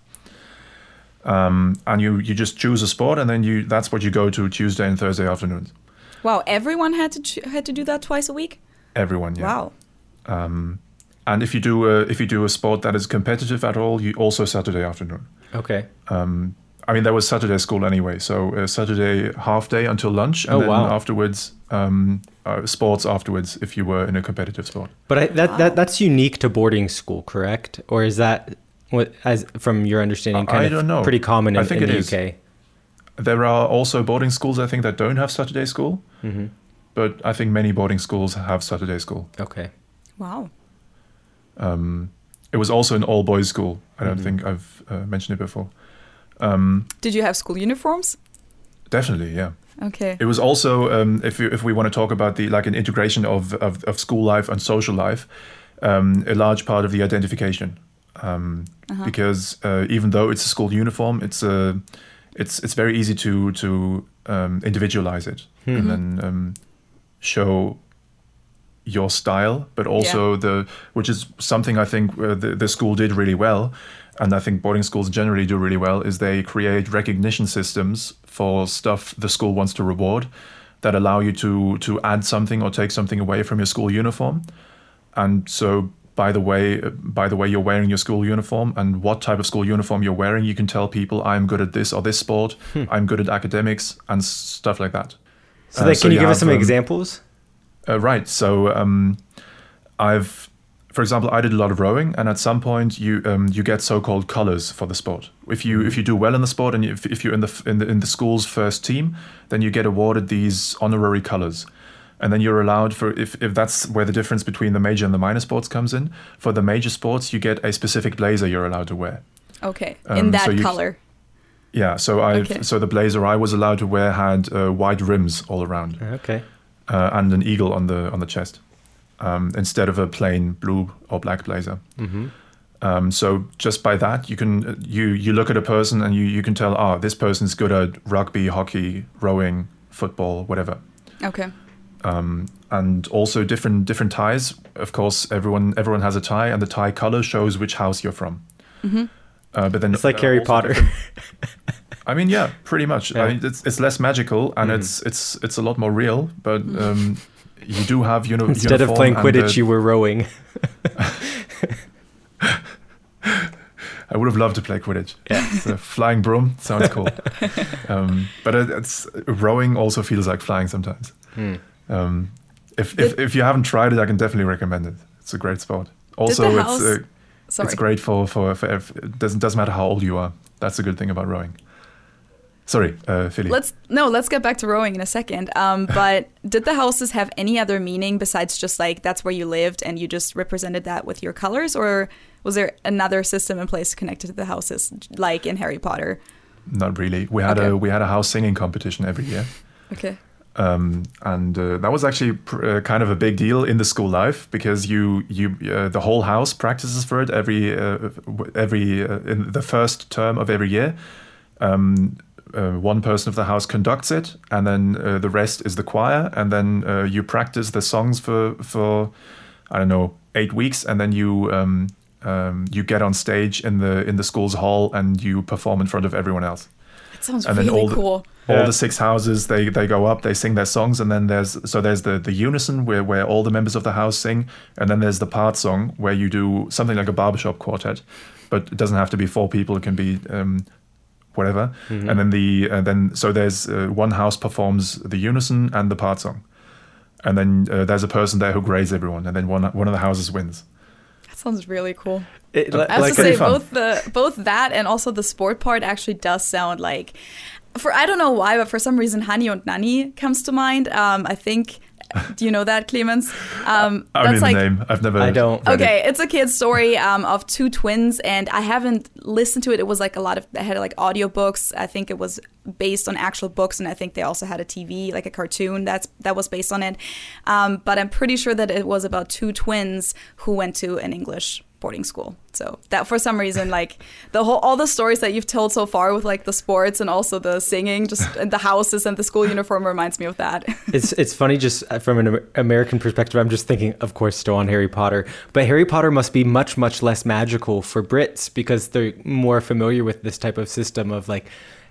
um, and you you just choose a sport and then you that's what you go to Tuesday and Thursday afternoons. wow, everyone had to ch- had to do that twice a week? Everyone, yeah. Wow. And if you do a, if you do a sport that is competitive at all, you also Saturday afternoon. okay I mean, there was Saturday school anyway, so uh, Saturday half day until lunch, and Oh, then wow. afterwards um, uh, sports afterwards if you were in a competitive sport. But I, that, that that's unique to boarding school, correct? Or is that what, as from your understanding, I kind of don't know. pretty common I in, think in it the is. UK? There are also boarding schools I think that don't have Saturday school, Mm-hmm. but I think many boarding schools have Saturday school. Okay. Wow. Um, it was also an all boys school. I don't Mhm. think I've uh, mentioned it before. Um, Did you have school uniforms? definitely, yeah. Okay. It was also um, if you, if we want to talk about the like an integration of of, of school life and social life, um, a large part of the identification, um, because uh, even though it's a school uniform, it's a it's it's very easy to to um, individualize it and then um, show your style, but also the which is something I think uh, the, the school did really well, and I think boarding schools generally do really well is they create recognition systems for stuff the school wants to reward that allow you to to add something or take something away from your school uniform, and so by the way by the way you're wearing your school uniform and what type of school uniform you're wearing, you can tell people I'm good at this or this sport, I'm good at academics and stuff like that. So, Uh, so can you you give us some um, examples? Uh, right. So um, I've, for example, I did a lot of rowing, and at some point you um, you get so-called colors for the sport. If you if you do well in the sport, and if, if you're in the, in the in the school's first team, then you get awarded these honorary colors. And then you're allowed for if, if that's where the difference between the major and the minor sports comes in. For the major sports, you get a specific blazer you're allowed to wear. Okay, Um, in that so you- color. Yeah, so I Okay. so the blazer I was allowed to wear had uh, white rims all around Okay. uh, and an eagle on the on the chest um, instead of a plain blue or black blazer. Um, so just by that, you can you you look at a person and you you can tell, oh, this person's good at rugby, hockey, rowing, football, whatever. Okay. Um, and also different different ties. Of course, everyone everyone has a tie, and the tie color shows which house you're from. Uh, but then It's like there Harry Potter. I mean, yeah, pretty much. Yeah. I mean, it's it's less magical and it's it's it's a lot more real. But um, you do have you know Instead of playing Quidditch, the- you were rowing. I would have loved to play Quidditch. Yeah, the flying broom sounds cool. um, but it, it's rowing also feels like flying sometimes. Hmm. Um, if, if if you haven't tried it, I can definitely recommend it. It's a great sport. Also, the it's uh, it's great for for, for ev- it doesn't doesn't matter how old you are. That's a good thing about rowing. Sorry, uh, Feli. Let's no, let's get back to rowing in a second. Um, but did the houses have any other meaning besides just like that's where you lived and you just represented that with your colors, or was there another system in place connected to the houses, like in Harry Potter? Not really. We had Okay. a we had a house singing competition every year. Okay. um, and uh, that was actually pr- uh, kind of a big deal in the school life because you you uh, the whole house practices for it every uh, every uh, in the first term of every year. Um, uh, one person of the house conducts it, and then uh, the rest is the choir, and then uh, you practice the songs for for I don't know eight weeks, and then you um, um, you get on stage in the in the school's hall and you perform in front of everyone else That sounds and then really all the, cool. all Yeah. the six houses they they go up they sing their songs and then there's so there's the the unison where where all the members of the house sing and then there's the part song where you do something like a barbershop quartet but it doesn't have to be four people it can be um whatever and then the uh, then so there's uh, one house performs the unison and the part song and then uh, there's a person there who grades everyone and then one one of the houses wins That sounds really cool. It, I have like, to say, fun. both the both that and also the sport part actually does sound like, for I don't know why, but for some reason, Hanni und Nanni comes to mind. Um, I think, do you know that, Clemens? Um, I don't know the name I've never I don't. read it. Okay, it's a kid's story um, of two twins, and I haven't listened to it. It was like a lot of I had like audiobooks. I think it was based on actual books, and I think they also had a TV, like a cartoon that's that was based on it. Um, but I'm pretty sure that it was about two twins who went to an English boarding school. So that for some reason, like the whole all the stories that you've told so far with like the sports and also the singing, just and the houses and the school uniform reminds me of that. it's it's funny just uh, from an American perspective. I'm just thinking, of course, still on Harry Potter, but Harry Potter must be much much less magical for Brits because they're more familiar with this type of system of like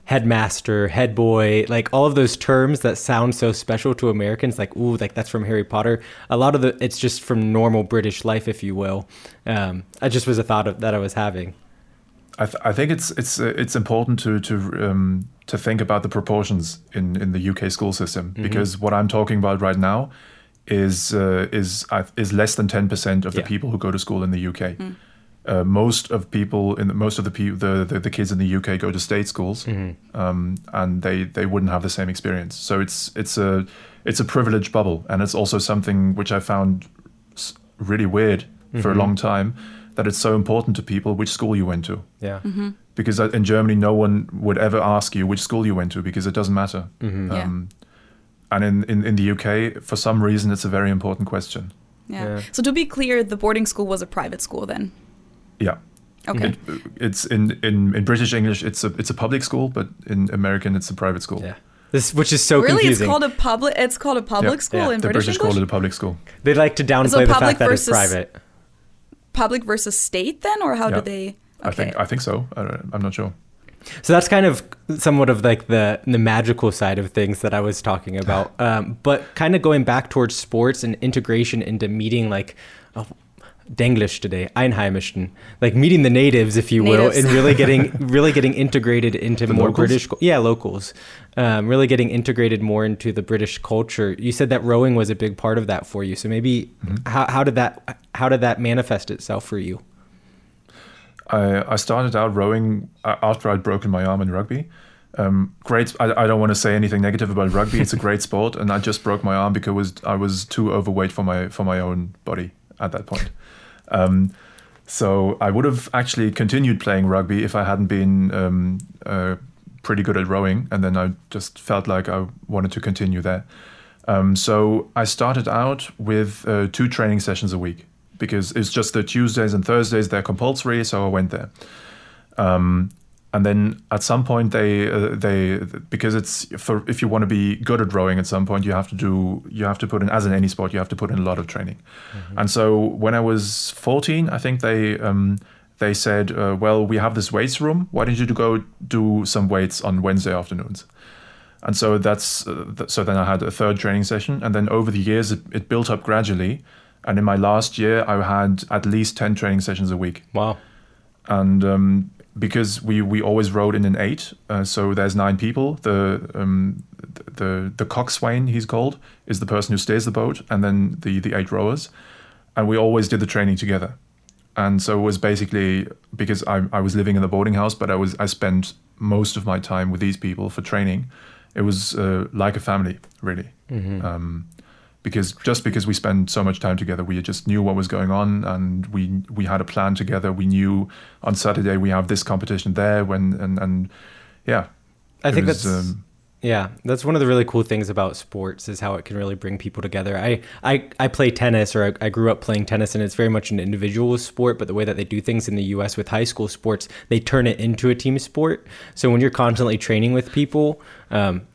headmaster, head boy, like all of those terms that sound so special to Americans. Like ooh, like that's from Harry Potter. A lot of the it's just from normal British life, if you will. Um, I just was a thought of, that I was having. I, th- I think it's it's uh, it's important to to um, to think about the proportions in, in the UK school system because what I'm talking about right now is uh, is uh, is less than ten percent of the Yeah. people who go to school in the UK. Uh, most of people in the, most of the, pe- the, the the kids in the UK go to state schools, um, and they they wouldn't have the same experience. So it's it's a it's a privileged bubble, and it's also something which I found really weird for a long time that it's so important to people which school you went to Yeah. because uh, in Germany, no one would ever ask you which school you went to because it doesn't matter. Yeah. Um, and in, in, in the UK, for some reason, it's a very important question. yeah. Yeah. So to be clear, the boarding school was a private school then. Yeah. Okay. It, it's in, in, in British English, it's a it's a public school, but in American, it's a private school. Yeah. This, which is so really, confusing. it's called a public. It's called a public Yeah. school Yeah. in The British, British English. call it a public school. they like to downplay So the public fact that it's versus- private. public versus state, then, or how Yeah. do they? I think I think so. I, don't- I'm not sure. So that's kind of somewhat of like the the magical side of things that I was talking about. Um, but kind of going back towards sports and integration into meeting like uh, Denglish today, Einheimischen, like meeting the natives, if you will, and really getting really getting integrated into more locals? British, yeah, locals, um, really getting integrated more into the British culture. You said that rowing was a big part of that for you. So maybe how, how did that how did that manifest itself for you? I, I started out rowing uh, after I'd broken my arm in rugby. Um, great. I, I don't want to say anything negative about rugby. It's a great sport, and I just broke my arm because I was too overweight for my for my own body at that point. Um, so I would have actually continued playing rugby if I hadn't been um, uh, pretty good at rowing, and then I just felt like I wanted to continue there. Um, so I started out with uh, two training sessions a week because it's just the Tuesdays and Thursdays they're compulsory, so I went there. Um, and then at some point they uh, they because it's for if you want to be good at rowing at some point you have to do you have to put in as in any sport you have to put in a lot of training. And so when i was 14 i think they um, they said uh, well we have this weights room. Why don't you go do some weights on wednesday afternoons? And so that's uh, th- so then i had a third training session. And then over the years it, it built up gradually. And in my last year i had at least 10 training sessions a week. Wow. and um, because we, we always rowed in an eight, uh, so there's nine people. The um, the the coxswain he's called is the person who steers the boat, and then the the eight rowers, and we always did the training together. And so it was basically because I, I was living in the boarding house, but I was I spent most of my time with these people for training. It was uh, like a family, really. Um, because just because we spent so much time together, we just knew what was going on, and we we had a plan together. We knew on Saturday we have this competition there, when and and yeah, I think was, that's um, yeah, that's one of the really cool things about sports is how it can really bring people together. I I, I play tennis or I, I grew up playing tennis and it's very much an individual sport, but the way that they do things in the US with high school sports, they turn it into a team sport. So when you're constantly training with people, um,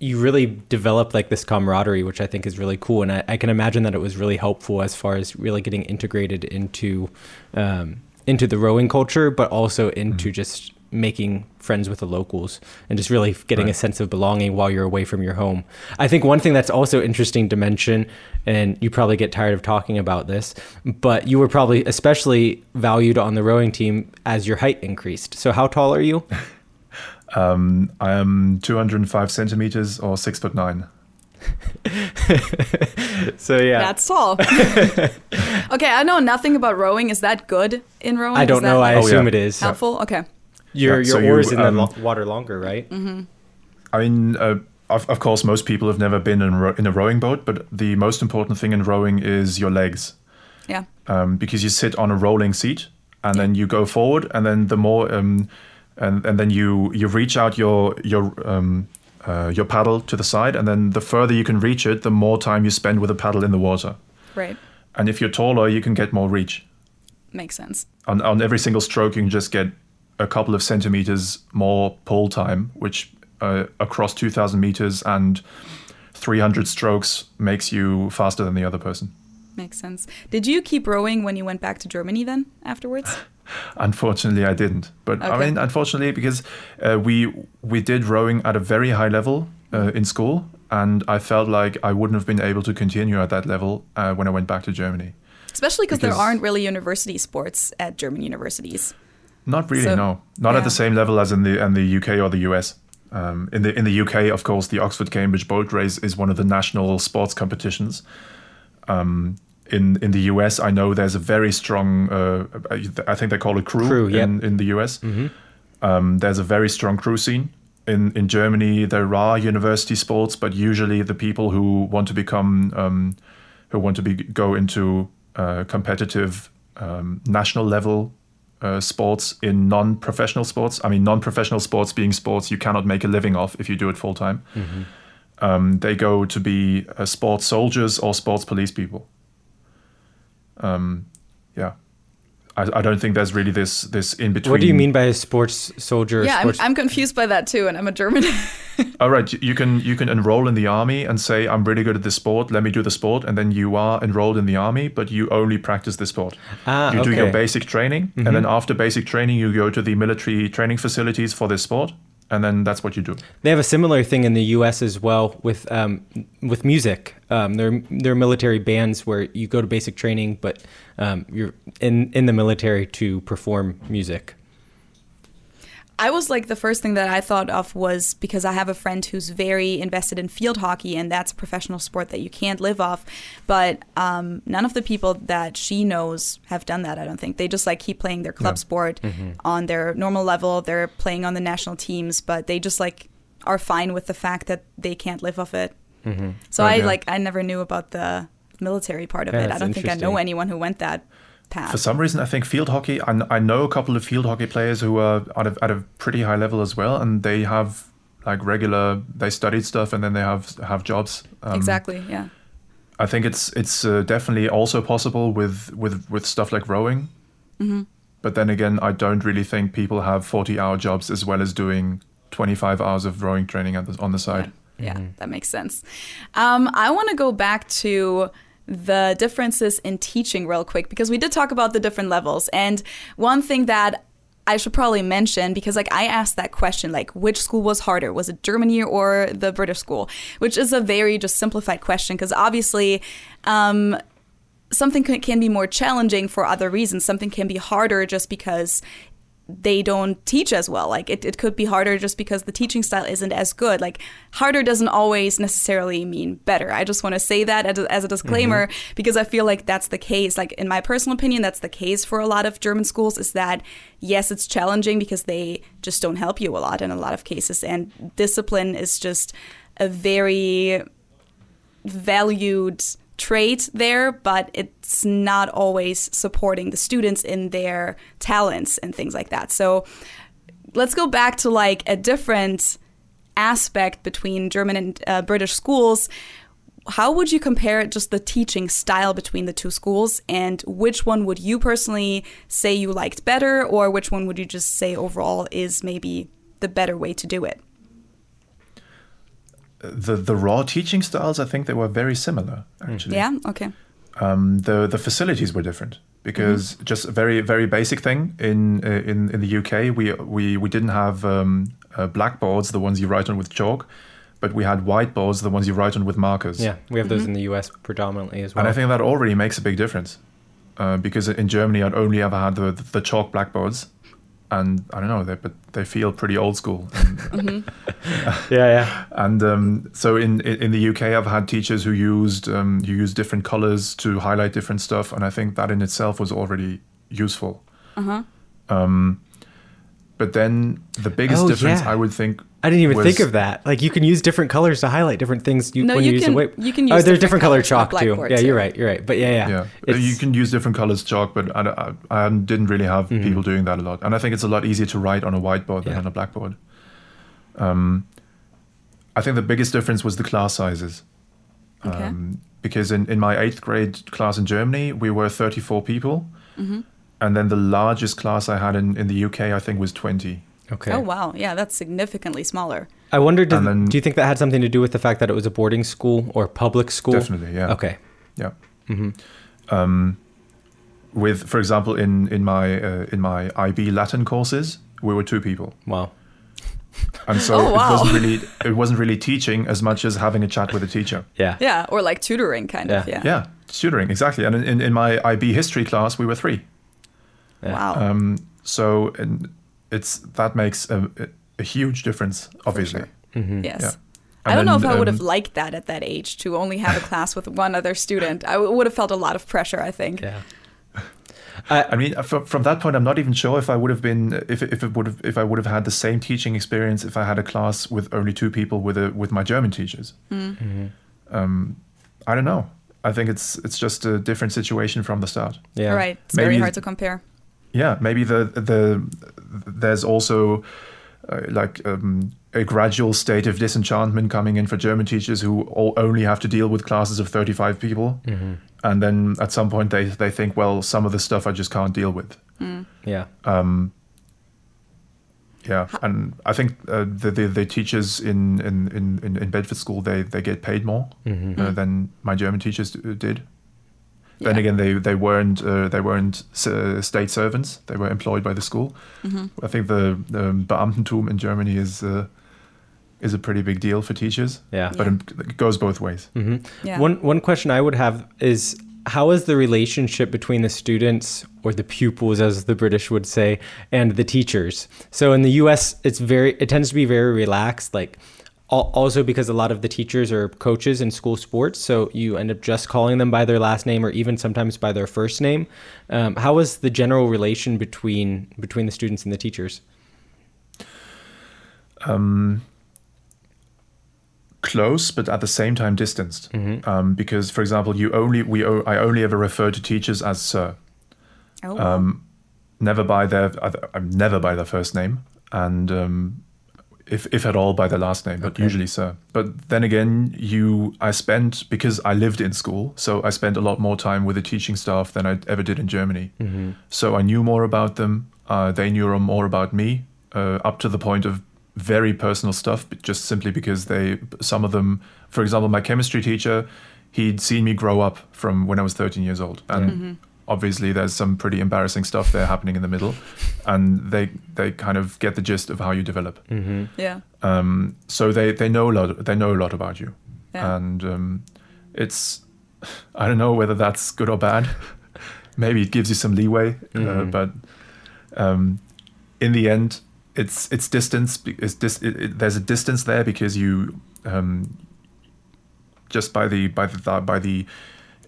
you really develop like this camaraderie, which I think is really cool. And I, I can imagine that it was really helpful as far as really getting integrated into um, into the rowing culture, but also into just making friends with the locals and just really getting a sense of belonging while you're away from your home. I think one thing that's also interesting to mention, and you probably get tired of talking about this, but you were probably especially valued on the rowing team as your height increased. So how tall are you? um, I am 205 centimeters or six foot nine. so yeah. That's tall. okay, I know nothing about rowing. Is that good in rowing? I don't that, know. I like, Oh, assume yeah. it is. helpful. Okay. Your Yeah, so your oars you, in the um, lo- water longer, right? I mean, uh, of, of course, most people have never been in, ro- in a rowing boat, but the most important thing in rowing is your legs. Yeah. um, because you sit on a rolling seat and then you go forward and then the more um, and, and then you you reach out your your um, uh, your paddle to the side and then the further you can reach it the more time you spend with the paddle in the water Right. and if you're taller you can get more reach Makes sense. on, on every single stroke you can just get a couple of centimeters more pull time which uh, across 2000 meters and 300 strokes makes you faster than the other person Makes sense. Did you keep rowing when you went back to Germany then afterwards? Unfortunately, I didn't. But I mean, unfortunately, because uh, we we did rowing at a very high level uh, in school, and I felt like I wouldn't have been able to continue at that level uh, when I went back to Germany. Especially because there aren't really university sports at German universities. Not really, So, no, not at the same level as in the in the UK or the US. Um, in the in the UK, of course, the Oxford Cambridge Boat Race is one of the national sports competitions. Um, in in the US, I know there's a very strong. Uh, I think they call it crew, Crew, yep. in in the US. Um, there's a very strong crew scene. In in Germany, there are university sports, but usually the people who want to become um, who want to be go into uh, competitive um, national level uh, sports in non-professional sports. I mean, non-professional sports being sports you cannot make a living off if you do it full time. Um, they go to be uh, sports soldiers or sports police people. Um, yeah, I, I don't think there's really this this in between. What do you mean by a sports soldier? yeah, I'm, I'm confused by that too, and I'm a German. All right, you- you can you can enroll in the army and say I'm really good at this sport. Let me do the sport, and then you are enrolled in the army, but you only practice this sport. Ah, you do your basic training, and then after basic training, you go to the military training facilities for this sport, and then that's what you do. They have a similar thing in the U.S. as well with um, with music. Um, there there are military bands where you go to basic training, but um, you're in in the military to perform music. I was like the first thing that I thought of was because I have a friend who's very invested in field hockey, and that's a professional sport that you can't live off. But um, none of the people that she knows have done that. I don't think they just like keep playing their club sport on their normal level. They're playing on the national teams, but they just like are fine with the fact that they can't live off it. So Right, I yeah. like I never knew about the military part of Yeah, it. I don't think I know anyone who went that path. For some reason, I think field hockey. I, I know a couple of field hockey players who are at a, at a pretty high level as well, and they have like regular. They studied stuff, and then they have have jobs. Um, exactly. Yeah. I think it's it's uh, definitely also possible with with with stuff like rowing. But then again, I don't really think people have forty hour jobs as well as doing twenty five hours of rowing training at the, on the side. Yeah, that makes sense. Um, I want to go back to the differences in teaching real quick because we did talk about the different levels. And one thing that I should probably mention because like I asked that question like which school was harder? Was it Germany or the British school? Which is a very just simplified question because obviously um, something can, can be more challenging for other reasons. Something can be harder just because they don't teach as well. Like it, it could be harder just because the teaching style isn't as good. Like harder doesn't always necessarily mean better. I just want to say that as a, as a disclaimer mm-hmm. because I feel like that's the case. Like in my personal opinion, that's the case for a lot of German schools is that yes, it's challenging because they just don't help you a lot in a lot of cases. And discipline is just a very valued trait there, but it's not always supporting the students in their talents and things like that. So let's go back to like a different aspect between German and uh, British schools. How would you compare just the teaching style between the two schools, and which one would you personally say you liked better, or which one would you just say overall is maybe the better way to do it? The the raw teaching styles, I think they were very similar actually. Yeah. Okay. um, the the facilities were different because just a very very basic thing in uh, in in the UK we we we didn't have um, uh, blackboards the ones you write on with chalk but we had whiteboards the ones you write on with markers Yeah, we have those in the U.S. predominantly as well. and I think that already makes a big difference uh, because in Germany I'd only ever had the the chalk blackboards and I don't know they but they feel pretty old school and, yeah, yeah. and um, so in in the UK, I've had teachers who used um, who used different colors to highlight different stuff, and I think that in itself was already useful. Um, but then the biggest Oh, difference yeah. I would think I didn't even was- think of that. Like you can use different colors to highlight different things. You, No, when you you, use can- the white. you can use. Oh, use there's different different color colors chalk too. Yeah, too. you're right. You're right. But yeah, yeah. Yeah, you can use different colors chalk, but I, I, I didn't really have people doing that a lot. And I think it's a lot easier to write on a whiteboard than Yeah. on a blackboard. Um, I think the biggest difference was the class sizes. Okay. Um, because in, in my eighth grade class in Germany, we were 34 people. Mm-hmm. And then the largest class I had in, in the UK, I think, was 20. okay. Oh wow, yeah, that's significantly smaller. I wonder. Did, then- do you think that had something to do with the fact that it was a boarding school or public school? Definitely, yeah. Okay. Yeah. Um, with, for example, in in my uh, in my IB Latin courses, we were two people. Wow. and so Oh, wow. it wasn't really it wasn't really teaching as much as having a chat with a teacher. Yeah. Yeah, or like tutoring kind of. Yeah. Yeah. Yeah, tutoring exactly. And in, in, in my IB history class, we were three. Wow. Um, so and it's that makes a, a huge difference, obviously. Mm-hmm. yes. yeah. I don't know then, if I would um, have liked that at that age to only have a class with one other student. I w- would have felt a lot of pressure. I think. Yeah. I mean, from, from that point, I'm not even sure if I would have been if if it would have if I would have had the same teaching experience if I had a class with only two people with a with my German teachers. Hmm. Um, I don't know. I think it's it's just a different situation from the start. Yeah. Right. It's very hard to compare. Yeah maybe the the there's also uh, like um, a gradual state of disenchantment coming in for german teachers who all only have to deal with classes of 35 people. And then at some point they they think well some of the stuff i just can't deal with. Yeah. yeah and i think uh, the, the the teachers in in in in, in bedford school they they get paid more uh, than my german teachers d- did Then Yeah. again, they they weren't uh, they weren't uh, state servants. They were employed by the school. Mm-hmm. I think the, the Beamtentum in Germany is uh, is a pretty big deal for teachers. Yeah. but it goes both ways. Yeah. One one question I would have is how is the relationship between the students or the pupils, as the British would say, and the teachers? So in the U.S., it's very it tends to be very relaxed, like. Al- Also, because a lot of the teachers are coaches in school sports, so you end up just calling them by their last name or even sometimes by their first name. Um, how is the general relation between between the students and the teachers? close, but at the same time distanced. Um, because, for example, you only we i only ever refer to teachers as sir, Oh, um, never by their I'm never by their first name, and um, if if at all by their last name, but usually sir. But then again, you I spent because I lived in school, so I spent a lot more time with the teaching staff than I ever did in Germany. So I knew more about them. Uh, they knew more about me, uh, up to the point of very personal stuff, but just simply because they, some of them, for example, my chemistry teacher, he'd seen me grow up from when I was 13 years old. And obviously there's some pretty embarrassing stuff there happening in the middle. And they, they kind of get the gist of how you develop. yeah. Um, so they, they know a lot, they know a lot about you. Yeah. And um, it's, I don't know whether that's good or bad. Maybe it gives you some leeway, uh, but um, in the end, it's it's distance. It's dis- it, it, there's a distance there because you um, just by the by the by the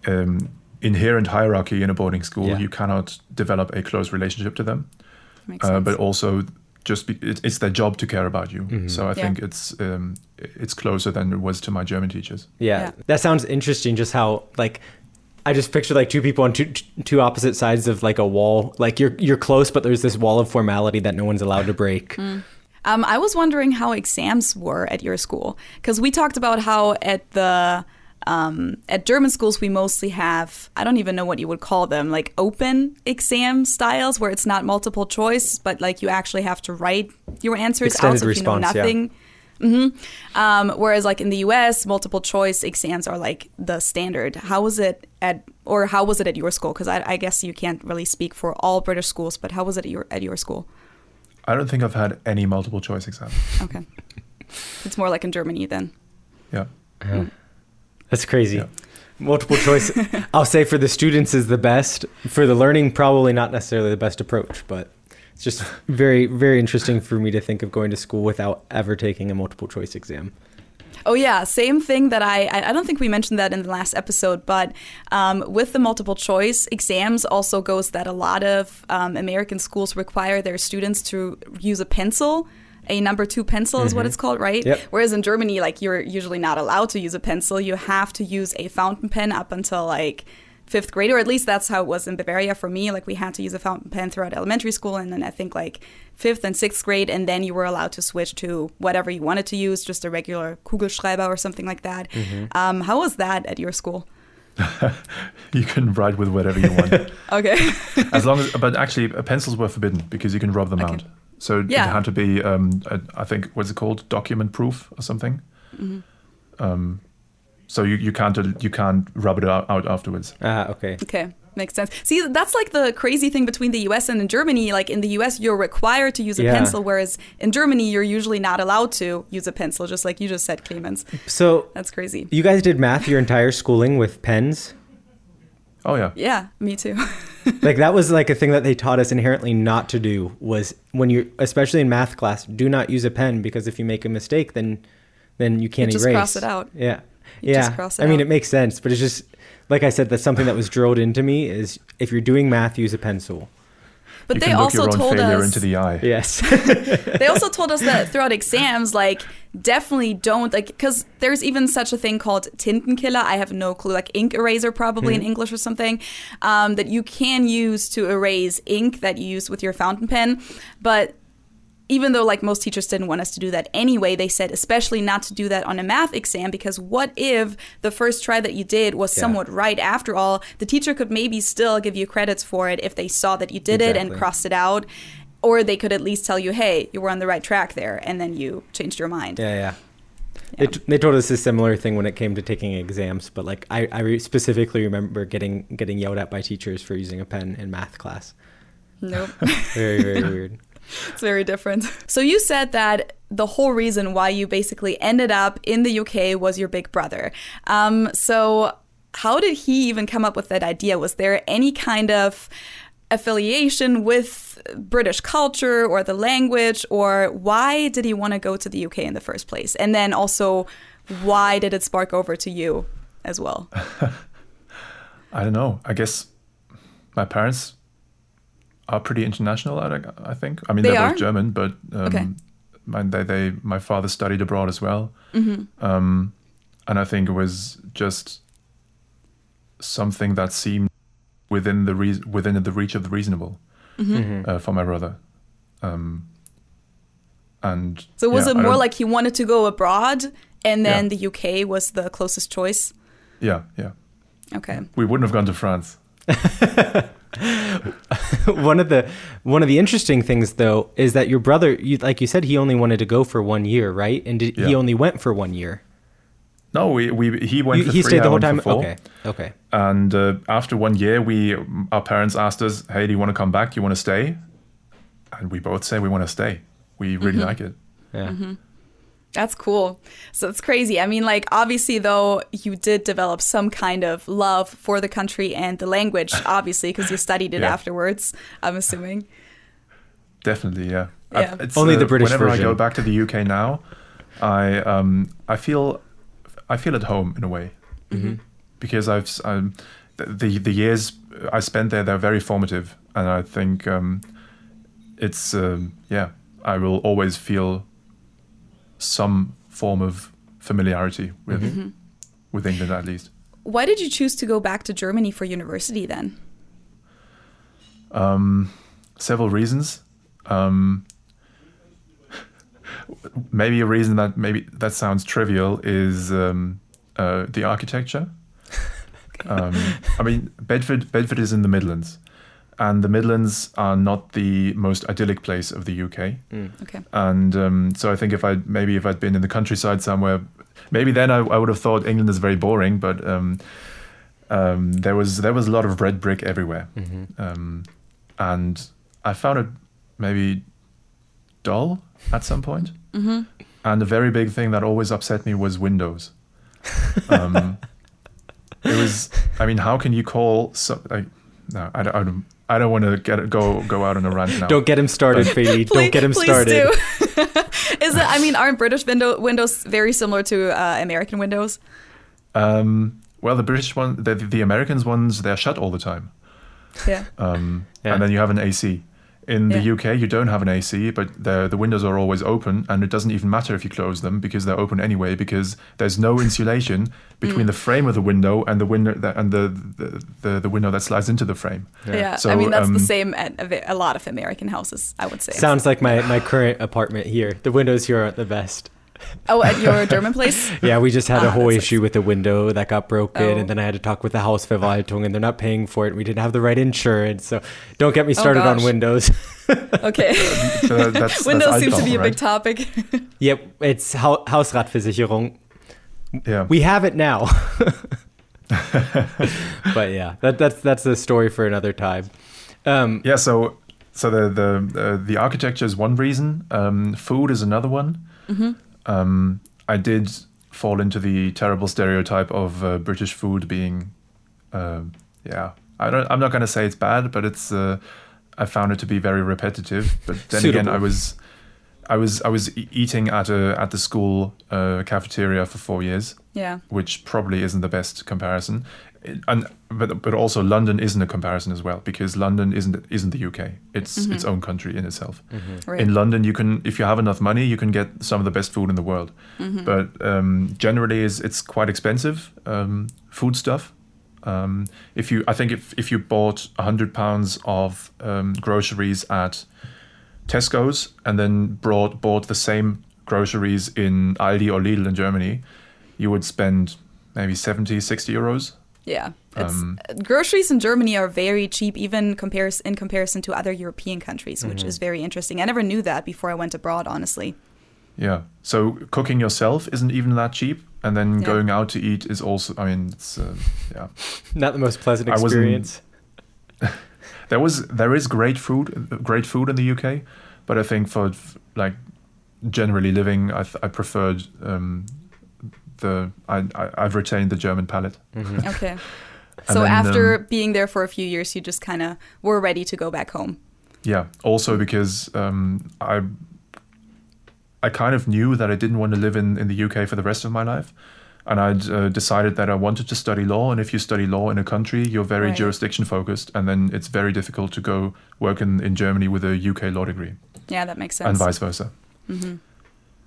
um, inherent hierarchy in a boarding school, Yeah. you cannot develop a close relationship to them. Makes Uh, but also, just be, it, it's their job to care about you. So I Yeah. think it's um, it's closer than it was to my German teachers. Yeah, Yeah. that sounds interesting. Just how like I just picture like two people on two two opposite sides of like a wall. Like you're you're close, but there's this wall of formality that no one's allowed to break. Um, I was wondering how exams were at your school because we talked about how at the um, at German schools we mostly have I don't even know what you would call them like open exam styles where it's not multiple choice but like you actually have to write your answers out Extended so if you know response, yeah. nothing. hmm Um, whereas like in the U.S., multiple choice exams are like the standard. How was it at or how was it at your school? Because I, I guess you can't really speak for all British schools, but how was it at your at your school? I don't think I've had any multiple choice exam. Okay. It's more like in Germany then. Yeah. That's crazy. Yeah. Multiple choice. I'll say for the students is the best. For the learning, probably not necessarily the best approach, but it's just very very interesting for me to think of going to school without ever taking a multiple choice exam. Oh yeah, same thing that I I I don't think we mentioned that in the last episode, but um, with the multiple choice exams also goes that a lot of um, American schools require their students to use a pencil. A number two pencil is what it's called, right? Yep. Whereas in Germany, like you're usually not allowed to use a pencil. You have to use a fountain pen up until like fifth grade, or at least that's how it was in Bavaria for me. Like we had to use a fountain pen throughout elementary school, and then I think like fifth and sixth grade, and then you were allowed to switch to whatever you wanted to use, just a regular Kugelschreiber or something like that. Um, how was that at your school? You can write with whatever you want. Okay. as long as, but actually, uh, pencils were forbidden because you can rub them Okay. out. So Yeah. it had to be, um, uh, I think, what's it called, document proof or something. Mm-hmm. Um, so you, you can't you can't rub it out, out afterwards. Ah, okay. Okay, makes sense. See, that's like the crazy thing between the US and in Germany. Like in the US, you're required to use a Yeah. pencil, whereas in Germany, you're usually not allowed to use a pencil, just like you just said, Clemens. So That's crazy. you guys did math your entire schooling with pens? Oh yeah, Yeah, me too. like that was like a thing that they taught us inherently not to do was when you're especially in math class do not use a pen because if you make a mistake then then you can't You just erase. cross it out. yeah. You yeah. just cross it i mean it makes sense but it's just like i said that's something that was drilled into me is if you're doing math use a pencil But you they can look also your own told failure us into the eye. yes they also told us that throughout exams, like definitely don't like because there's even such a thing called Tintenkiller. I have no clue, like ink eraser probably in English or something um, that you can use to erase ink that you use with your fountain pen, but even though like most teachers didn't want us to do that anyway they said especially not to do that on a math exam because what if the first try that you did was Yeah. somewhat right after all the teacher could maybe still give you credits for it if they saw that you did it and crossed it out or they could at least tell you hey you were on the right track there and then you changed your mind yeah yeah They, t- they told us a similar thing when it came to taking exams, but like I, I re- specifically remember getting getting yelled at by teachers for using a pen in math class. Nope. Very very weird. It's very different. So you said that the whole reason why you basically ended up in the UK was your big brother. Um, so how did he even come up with that idea? Was there any kind of affiliation with British culture or the language, or why did he want to go to the UK in the first place? And then also, why did it spark over to you as well? I don't know. I guess my parents are pretty international. I, I think. I mean, They they are are? both German, but um, Okay. my, they, they, my father studied abroad as well, Mm-hmm. um, and I think it was just something that seemed within the rea- within the reach of the reasonable Mm-hmm. uh, for my brother. Um, and So was yeah, it more like he wanted to go abroad, and then Yeah. the UK was the closest choice? yeah, yeah. Okay. We wouldn't have gone to France. one of the one of the interesting things though is that your brother, you, like you said, he only wanted to go for one year, right? And did, he only went for one year. No, we, we he went You- for he three, stayed I the whole time. four. Okay, okay. And uh, after one year, we our parents asked us, "Hey, do you want to come back? Do you want to stay?" And we both say we want to stay. We really Mm-hmm. like it. Yeah. That's cool. So it's crazy. I mean, like, obviously, though, you did develop some kind of love for the country and the language, obviously, because you studied it Yeah. afterwards, I'm assuming. Definitely, yeah. Yeah. I've- It's, Only the British Whenever I go back to the UK now, I um I feel I feel at home in a way Mm-hmm. because I've um, the, the the years I spent there they're very formative, and I think um, it's um, yeah I will always feel some form of familiarity with Mm-hmm. with England at least. Why did you choose to go back to Germany for university then? several reasons. Um, maybe a reason that maybe that sounds trivial is um, uh, the architecture. Um, I mean, Bedford Bedford is in the Midlands, and the Midlands are not the most idyllic place of the UK. Okay. And um, so I think if I maybe if I'd been in the countryside somewhere, maybe then I, I would have thought England is very boring. But um, um, there was there was a lot of red brick everywhere, um, and I found it maybe dull at some point. Mm-hmm. And the very big thing that always upset me was windows. Um, it was. I mean, how can you call so like? No, I. I don't, I don't want to get go go out on a rant now. Don't get him started, Feli. Don't get him please started. do. Is it? I mean, aren't British window, windows very similar to uh, American windows? Um, well, the British one, the, the Americans ones, they're shut all the time, Yeah. um, Yeah. and then you have an AC. In the Yeah. UK, you don't have an AC, but the the windows are always open, and it doesn't even matter if you close them because they're open anyway. Because there's no insulation between the frame of the window and the window that, and the the, the the window that slides into the frame. Yeah. So, I mean, that's um, the same at a, a lot of American houses, I would say. Sounds like my, my current apartment here. The windows here aren't the best. Oh, at your German place? Yeah, we just had a Ah, whole that issue with the window that got broken, Oh. and then I had to talk with the house Hausverwaltung, and they're not paying for it. We didn't have the right insurance, so don't get me started on Oh, gosh. Windows. Okay. Uh, that's, Windows that's seems to be a big topic. yep, it's Hau- Hausratversicherung. Yeah. We have it now. but yeah, that, that's that's a story for another time. Um, Yeah, so so the the uh, the architecture is one reason. Um, food is another one. Um, I did fall into the terrible stereotype of uh, British food being, uh, yeah. I don't. I'm not going to say it's bad, but it's. Uh, I found it to be very repetitive. But then again, I was. I was I was eating at a at the school uh, cafeteria for four years, yeah. which probably isn't the best comparison. It- and but but also London isn't a comparison as well because London isn't isn't the UK. It's its own country in itself. Right. In London, you can if you have enough money, you can get some of the best food in the world. But um, generally, is it's quite expensive um, food stuff. Um, if you, I think if if you bought hundred pounds of um, groceries at Tesco's and then brought bought the same groceries in Aldi or Lidl in Germany, you would spend maybe 70, 60 euros. Yeah. It's, Um, groceries in Germany are very cheap, even compares in comparison to other European countries, which is very interesting. I never knew that before I went abroad, honestly. Yeah. So cooking yourself isn't even that cheap, and then Yeah. going out to eat is also. I mean, it's uh, yeah. Not the most pleasant I experience. There was there is great food, great food in the UK, but I think for like generally living, I th- I preferred um, the I, I I've retained the German palate. Okay. So then, after um, being there for a few years, you just kind of were ready to go back home. Yeah. Also because um, I I kind of knew that I didn't want to live in, in the UK for the rest of my life. And I'd uh, decided that I wanted to study law. And if you study law in a country, you're very Right. jurisdiction focused. And then it's very difficult to go work in, in Germany with a UK law degree Yeah, that makes sense. and vice versa.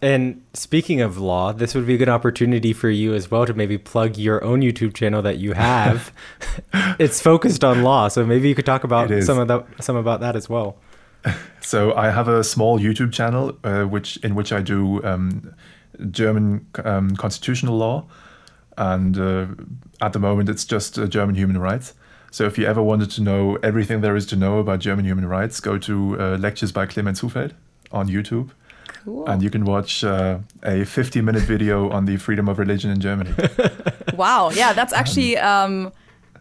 And speaking of law, this would be a good opportunity for you as well to maybe plug your own YouTube channel that you have. it's focused on law, so maybe you could talk about some of that, some about that as well. So I have a small YouTube channel uh, which in which I do um, German um, constitutional law, and uh, at the moment it's just uh, German human rights. So if you ever wanted to know everything there is to know about German human rights, go to uh, lectures by Clemens Hufeld on YouTube, Cool. and you can watch uh, a 50-minute video on the freedom of religion in Germany. Wow. Yeah, that's actually um,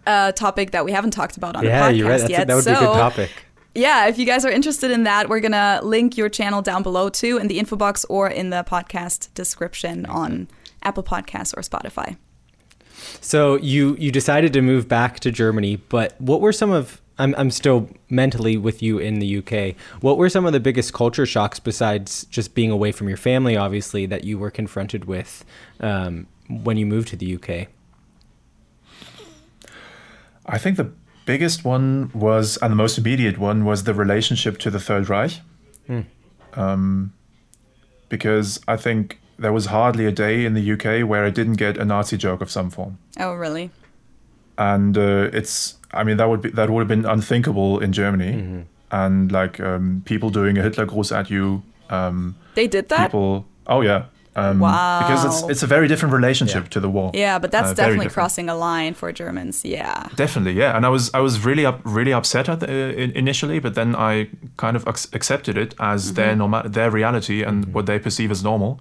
a topic that we haven't talked about on yeah, the podcast you're right. That's yet. that would so, be a good topic. yeah, if you guys are interested in that, we're gonna link your channel down below too in the info box or in the podcast description on Apple Podcasts or Spotify. So you you decided to move back to Germany, but what were some of I'm I'm still mentally with you in the UK. What were some of the biggest culture shocks besides just being away from your family, obviously, that you were confronted with um, when you moved to the UK? I think the biggest one was, and the most immediate one, was the relationship to the Third Reich. Um, because I think there was hardly a day in the UK where I didn't get a Nazi joke of some form. Oh, really? And uh, it's, I mean, that would be that would have been unthinkable in Germany. And like um, people doing a Hitler Gruß at you, um, They did that? people. Oh yeah. Um, Because it's it's a very different relationship Yeah. to the war. Yeah, but that's Uh, definitely crossing a line for Germans. Yeah. Definitely, yeah. And I was I was really up, really upset at the, uh, initially, but then I kind of ac- accepted it as their normal their reality and what they perceive as normal.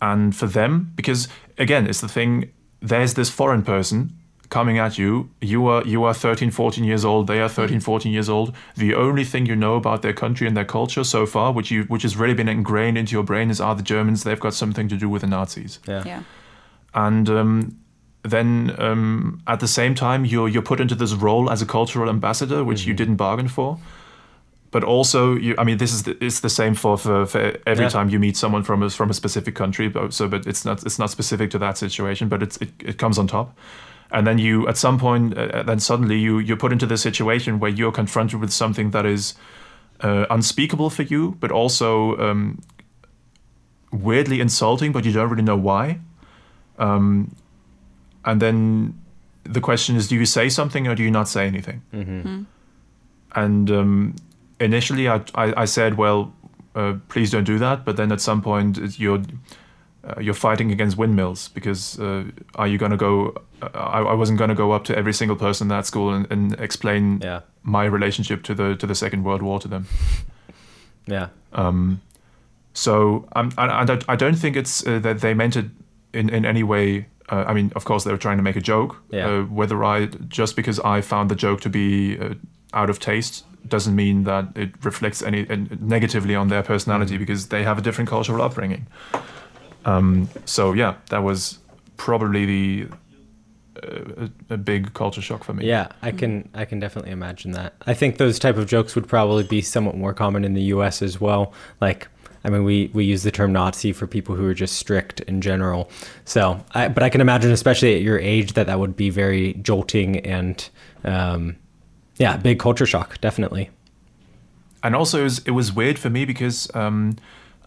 And for them, because again, it's the thing. There's this foreign person coming at you. You are you are 13, 14 years old. They are 13, 14 years old. The only thing you know about their country and their culture so far, which you which has really been ingrained into your brain, is are the Germans. They've got something to do with the Nazis Yeah. and um, then um, at the same time you're you're put into this role as a cultural ambassador, which you didn't bargain for. But also, you, I mean, this is the, it's the same for, for, for every Yeah. time you meet someone from a, from a specific country. But, so, but it's not it's not specific to that situation, but it's it, it comes on top. And then you, at some point, uh, then suddenly you you're put into this situation where you're confronted with something that is uh, unspeakable for you, but also um, weirdly insulting, but you don't really know why. Um, and then the question is, do you say something or do you not say anything? And um, initially, I, I, I said, well, uh, please don't do that. But then at some point, you're uh, you're fighting against windmills because uh, are you going to go? Uh, I, I wasn't going to go up to every single person in that school and, and explain Yeah. my relationship to the to the Second World War to them. Yeah. Um, so um, I, I, don't, I don't think it's uh, that they meant it in, in any way. Uh, I mean, of course, they were trying to make a joke. Yeah. Uh, whether I just because I found the joke to be uh, out of taste doesn't mean that it reflects any negatively on their personality because they have a different cultural upbringing. Um, so yeah, that was probably the uh, a, a big culture shock for me. Yeah, I can I can definitely imagine that. I think those type of jokes would probably be somewhat more common in the U.S. as well. Like, I mean, we we use the term Nazi for people who are just strict in general. So, I, but I can imagine, especially at your age, that that would be very jolting and, um, yeah, big culture shock, definitely. and also it was, it was weird for me because um,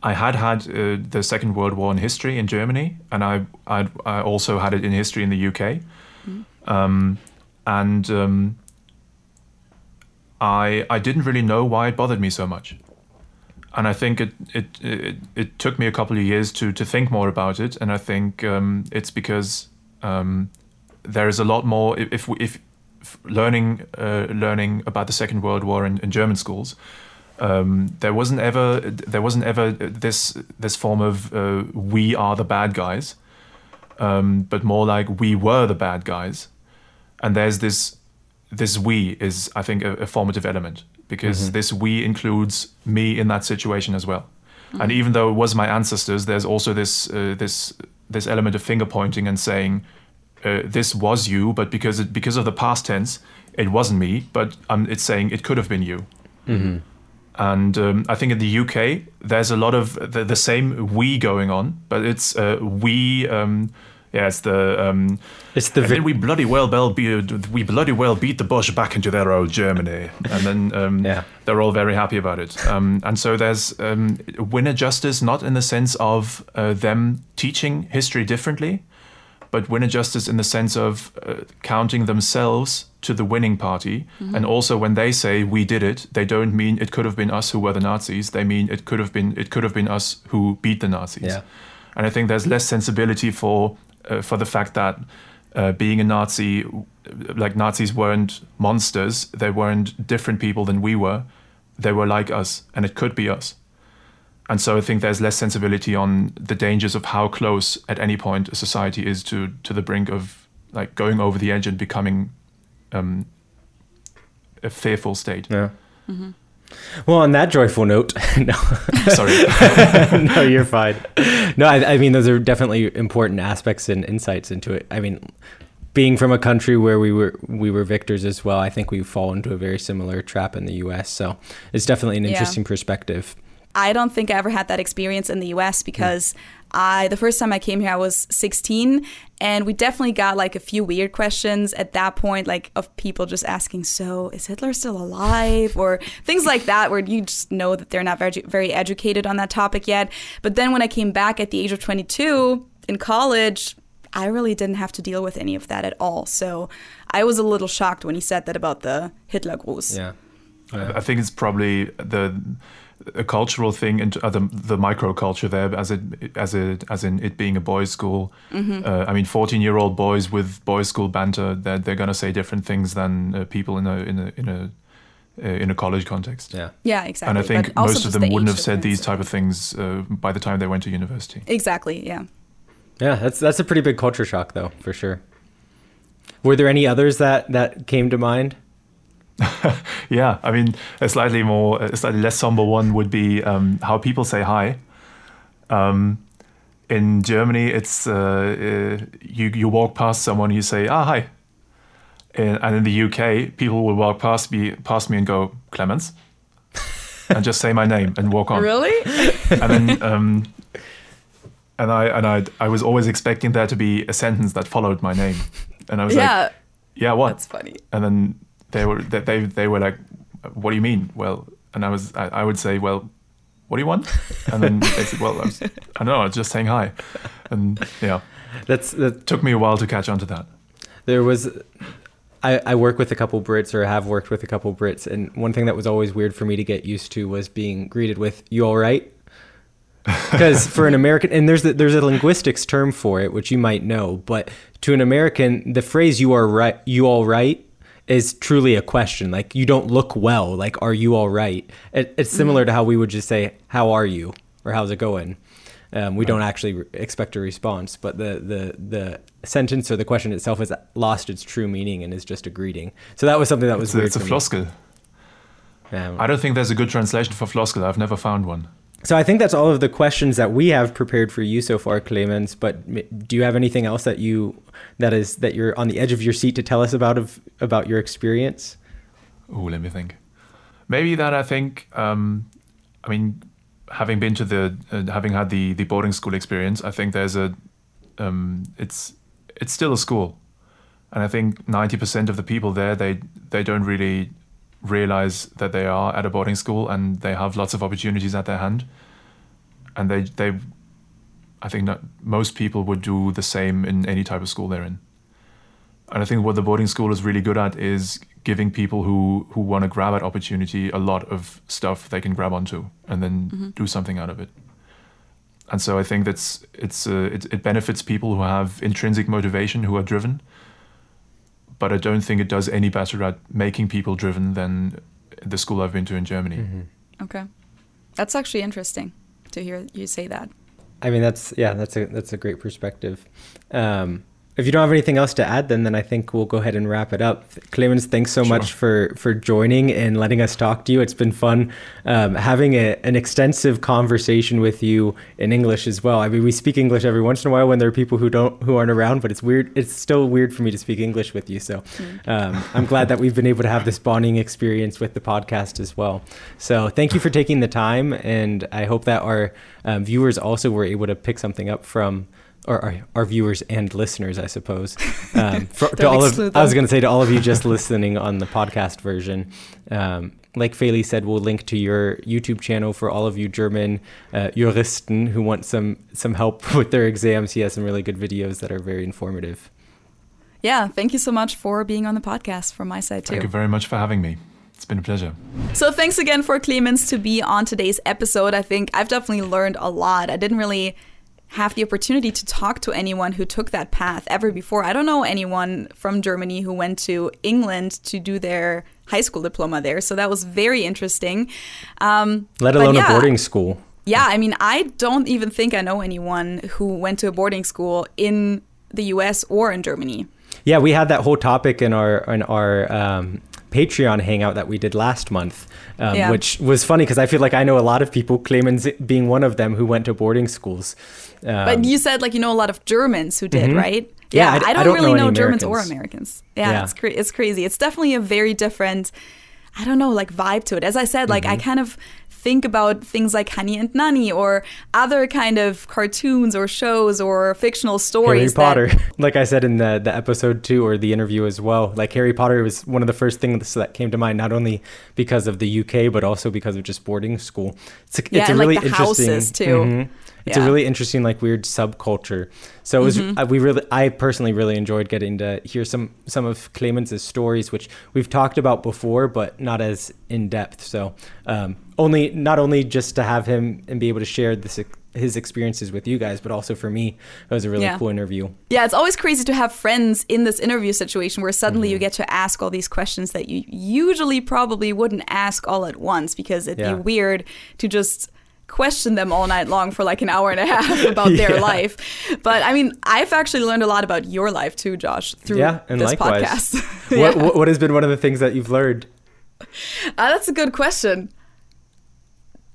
I had had uh, the Second World War in history in Germany, and I I'd, I also had it in history in the UK, um, and um, I I didn't really know why it bothered me so much, and I think it it it, it took me a couple of years to to think more about it, and I think um, it's because um, there is a lot more if if if learning uh, learning about the Second World War in, in German schools Um, there wasn't ever there wasn't ever this this form of uh, we are the bad guys, um, but more like we were the bad guys, and there's this this we is I think a, a formative element because this we includes me in that situation as well, and even though it was my ancestors, there's also this uh, this this element of finger pointing and saying uh, this was you, but because it, because of the past tense, it wasn't me, but um, it's saying it could have been you. And um, I think in the UK, there's a lot of the, the same we going on, but it's uh, we. Um, yeah, it's the. Um, It's the then we bloody well be, we bloody well beat the Boche back into their old Germany, and then um, Yeah. they're all very happy about it. Um, and so there's um, winner justice, not in the sense of uh, them teaching history differently, but winner justice in the sense of uh, counting themselves to the winning party. And also when they say we did it, they don't mean it could have been us who were the Nazis. They mean it could have been it could have been us who beat the Nazis. Yeah. And I think there's less sensibility for uh, for the fact that uh, being a Nazi, like Nazis weren't monsters. They weren't different people than we were. They were like us, and it could be us. And so I think there's less sensibility on the dangers of how close at any point a society is to to the brink of like going over the edge and becoming um, a fearful state. Yeah. Well, on that joyful note, no, Sorry. no, you're fine. No, I, I mean those are definitely important aspects and insights into it. I mean, being from a country where we were we were victors as well, I think we fall into a very similar trap in the U.S. So it's definitely an Yeah. interesting perspective. I don't think I ever had that experience in the US because I the first time I came here I was 16 and we definitely got like a few weird questions at that point like of people just asking so is Hitler still alive? or things like that where you just know that they're not very very educated on that topic yet. But then when I came back at the age of 22 in college I really didn't have to deal with any of that at all. So I was a little shocked when he said that about the Hitler Gruß. Yeah. I think it's probably the a cultural thing and uh, the the microculture there as it as it as in it being a boys' school. Uh, I mean, fourteen year old boys with boys' school banter, they're they're gonna say different things than uh, people in a in a in a uh, in a college context. Yeah. yeah exactly And I think but most of them the wouldn't have said these type of things uh, by the time they went to university. exactly yeah Yeah, that's that's a pretty big culture shock, though, for sure. Were there any others that that came to mind? Yeah, I mean, a slightly more, a slightly less somber one would be um, how people say hi. Um, in Germany, it's uh, uh, you you walk past someone, you say ah hi, and, and in the UK, people will walk past me past me and go Clemens, and just say my name and walk on. really And then um, and I and I I was always expecting there to be a sentence that followed my name, and I was yeah like, yeah, what? that's funny and then they were they they, they were like what do you mean well and i was I, I would say well what do you want and then they said well I, was, I don't know i was just saying hi and yeah That's that. took me a while to catch on to that There was. I, I work with a couple Brits, or have worked with a couple Brits, and one thing that was always weird for me to get used to was being greeted with "You all right?" Because for an American, and there's a, there's a linguistics term for it, which you might know, but to an American, the phrase "You are right," "You all right," is truly a question. Like you don't look well. Like are you all right? It, it's similar to how we would just say "How are you?" or "How's it going?" Um, we don't actually re- expect a response, but the, the the sentence or the question itself has lost its true meaning and is just a greeting. So that was something that was it's a, weird. it's a floskel Um, i don't think there's a good translation for floskel i've never found one so I think that's all of the questions that we have prepared for you so far, Clemens. But do you have anything else that you that is that you're on the edge of your seat to tell us about of about your experience? oh let me think maybe that i think um, i mean having been to the uh, having had the the boarding school experience i think there's a um, it's it's still a school and i think 90% of the people there they they don't really realize that they are at a boarding school and they have lots of opportunities at their hand. And they they i think that most people would do the same in any type of school they're in. And i think what the boarding school is really good at is giving people who who want to grab at opportunity a lot of stuff they can grab onto and then do something out of it. And so I think that's it's uh, it, it benefits people who have intrinsic motivation who are driven. But I don't think it does any better at making people driven than the school I've been to in Germany. Okay. That's actually interesting to hear you say that. I mean, that's yeah, that's a that's a great perspective. Um, if you don't have anything else to add, then then I think we'll go ahead and wrap it up. Clemens, thanks so much for for joining and letting us talk to you. It's been fun um, having a, an extensive conversation with you in English as well. I mean, we speak English every once in a while when there are people who don't who aren't around, but it's weird. It's still weird for me to speak English with you. So um, I'm glad that we've been able to have this bonding experience with the podcast as well. So thank you for taking the time, and I hope that our um, viewers also were able to pick something up from or our, our viewers and listeners, I suppose. Um, for, to all of, I was going to say to all of you just listening on the podcast version. Um, like Feli said, we'll link to your YouTube channel for all of you German uh, Juristen who want some some help with their exams. He has some really good videos that are very informative. Yeah, thank you so much for being on the podcast from my side too. Thank you very much for having me. It's been a pleasure. So thanks again for Clemens to be on today's episode. I think I've definitely learned a lot. I didn't really have the opportunity to talk to anyone who took that path ever before. I don't know anyone from Germany who went to England to do their high school diploma there. So that was very interesting. Um, Let alone yeah, a boarding school. Yeah, I mean, I don't even think I know anyone who went to a boarding school in the US or in Germany. Yeah, we had that whole topic in our in our um, Patreon hangout that we did last month, um, yeah. which was funny because I feel like I know a lot of people, Clemens being one of them, who went to boarding schools. Um, but you said like you know a lot of Germans who did, mm-hmm. right? Yeah, yeah I, I, don't I, don't really know, know Germans or Americans. Yeah, yeah. it's cra- it's crazy. It's definitely a very different. I don't know, like vibe to it. As I said, like mm-hmm. I kind of think about things like Hanni and Nanni or other kind of cartoons or shows or fictional stories. Harry Potter, like I said in the the episode two or the interview as well. Like Harry Potter was one of the first things that came to mind, not only because of the UK but also because of just boarding school. It's a, yeah, it's a really like interesting Houses too. Mm-hmm. It's yeah. a really interesting, like weird subculture. So it was, mm-hmm. uh, we really, I personally really enjoyed getting to hear some some of Clemens's stories, which we've talked about before, but not as in depth. So um, only, not only just to have him and be able to share this his experiences with you guys, but also for me, it was a really yeah. cool interview. Yeah, it's always crazy to have friends in this interview situation where suddenly mm-hmm. you get to ask all these questions that you usually probably wouldn't ask all at once because it'd yeah. be weird to just question them all night long for like an hour and a half about their yeah. life. But I mean, I've actually learned a lot about your life too, Josh, through yeah, and this likewise. podcast. yeah. what, what has been one of the things that you've learned? Uh, that's a good question.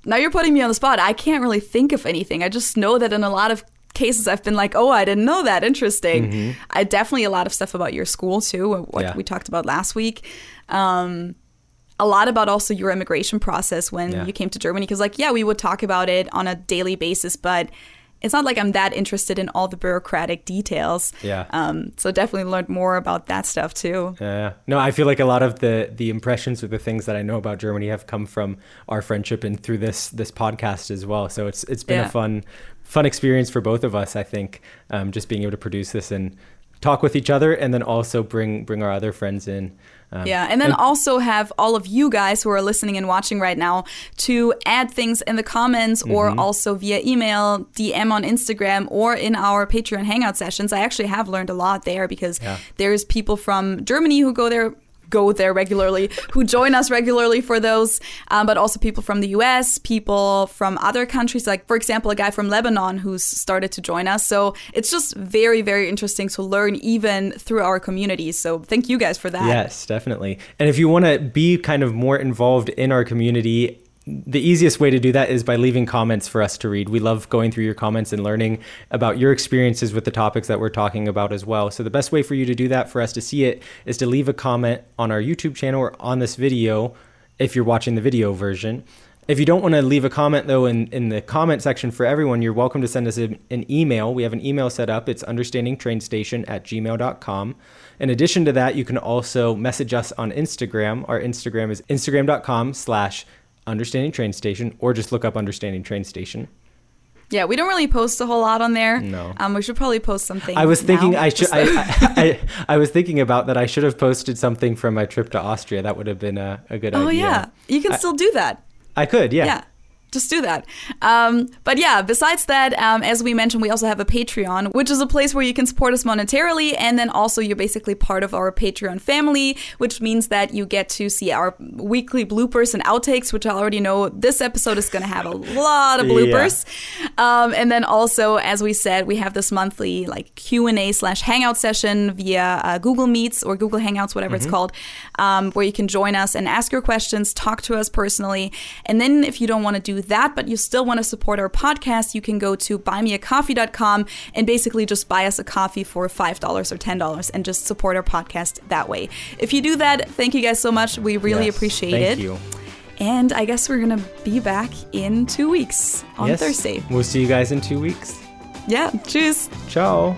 Now you're putting me on the spot. I can't really think of anything. I just know that in a lot of cases I've been like, oh, I didn't know that. Interesting. Mm-hmm. I definitely a lot of stuff about your school too, what yeah. we talked about last week. Um, a lot about also your immigration process when yeah. you came to Germany because like yeah we would talk about it on a daily basis but it's not like I'm that interested in all the bureaucratic details. Yeah. Um, so definitely learned more about that stuff too. Yeah. No, I feel like a lot of the the impressions or the things that I know about Germany have come from our friendship and through this this podcast as well. So it's it's been yeah. a fun fun experience for both of us. I think um, just being able to produce this and talk with each other and then also bring bring our other friends in. Um, yeah, and then and- also have all of you guys who are listening and watching right now to add things in the comments mm-hmm. or also via email, DM on Instagram, or in our Patreon Hangout sessions. I actually have learned a lot there because yeah. there's people from Germany who go there go there regularly, who join us regularly for those, um, but also people from the US, people from other countries, like, for example, a guy from Lebanon who's started to join us. So it's just very, very interesting to learn even through our community. So thank you guys for that. Yes, definitely. And if you want to be kind of more involved in our community, the easiest way to do that is by leaving comments for us to read. We love going through your comments and learning about your experiences with the topics that we're talking about as well. So, the best way for you to do that, for us to see it, is to leave a comment on our YouTube channel or on this video if you're watching the video version. If you don't want to leave a comment, though, in, in the comment section for everyone, you're welcome to send us an, an email. We have an email set up. It's understandingtrainstation at gmail.com. In addition to that, you can also message us on Instagram. Our Instagram is instagram.com slash Understanding Train Station, or just look up Understanding Train Station. Yeah, we don't really post a whole lot on there. No. Um, we should probably post something. I was thinking now. I should. I, I, I, I, was thinking about that. I should have posted something from my trip to Austria. That would have been a, a good oh, idea. Oh yeah, you can still do that. I could. Yeah. Yeah. Just do that. Um, but yeah, besides that, um, as we mentioned, we also have a Patreon, which is a place where you can support us monetarily. And then also, you're basically part of our Patreon family, which means that you get to see our weekly bloopers and outtakes, which I already know this episode is going to have a lot of bloopers. Yeah. Um, and then also, as we said, we have this monthly like Q&A slash hangout session via uh, Google Meets or Google Hangouts, whatever mm-hmm. it's called, um, where you can join us and ask your questions, talk to us personally. And then if you don't want to do that, but you still want to support our podcast, you can go to buymeacoffee.com and basically just buy us a coffee for $5 or $10 and just support our podcast that way. If you do that, thank you guys so much. We really yes, appreciate thank it. Thank you. And I guess we're going to be back in two weeks on yes. Thursday. We'll see you guys in two weeks. Yeah, cheers. Ciao.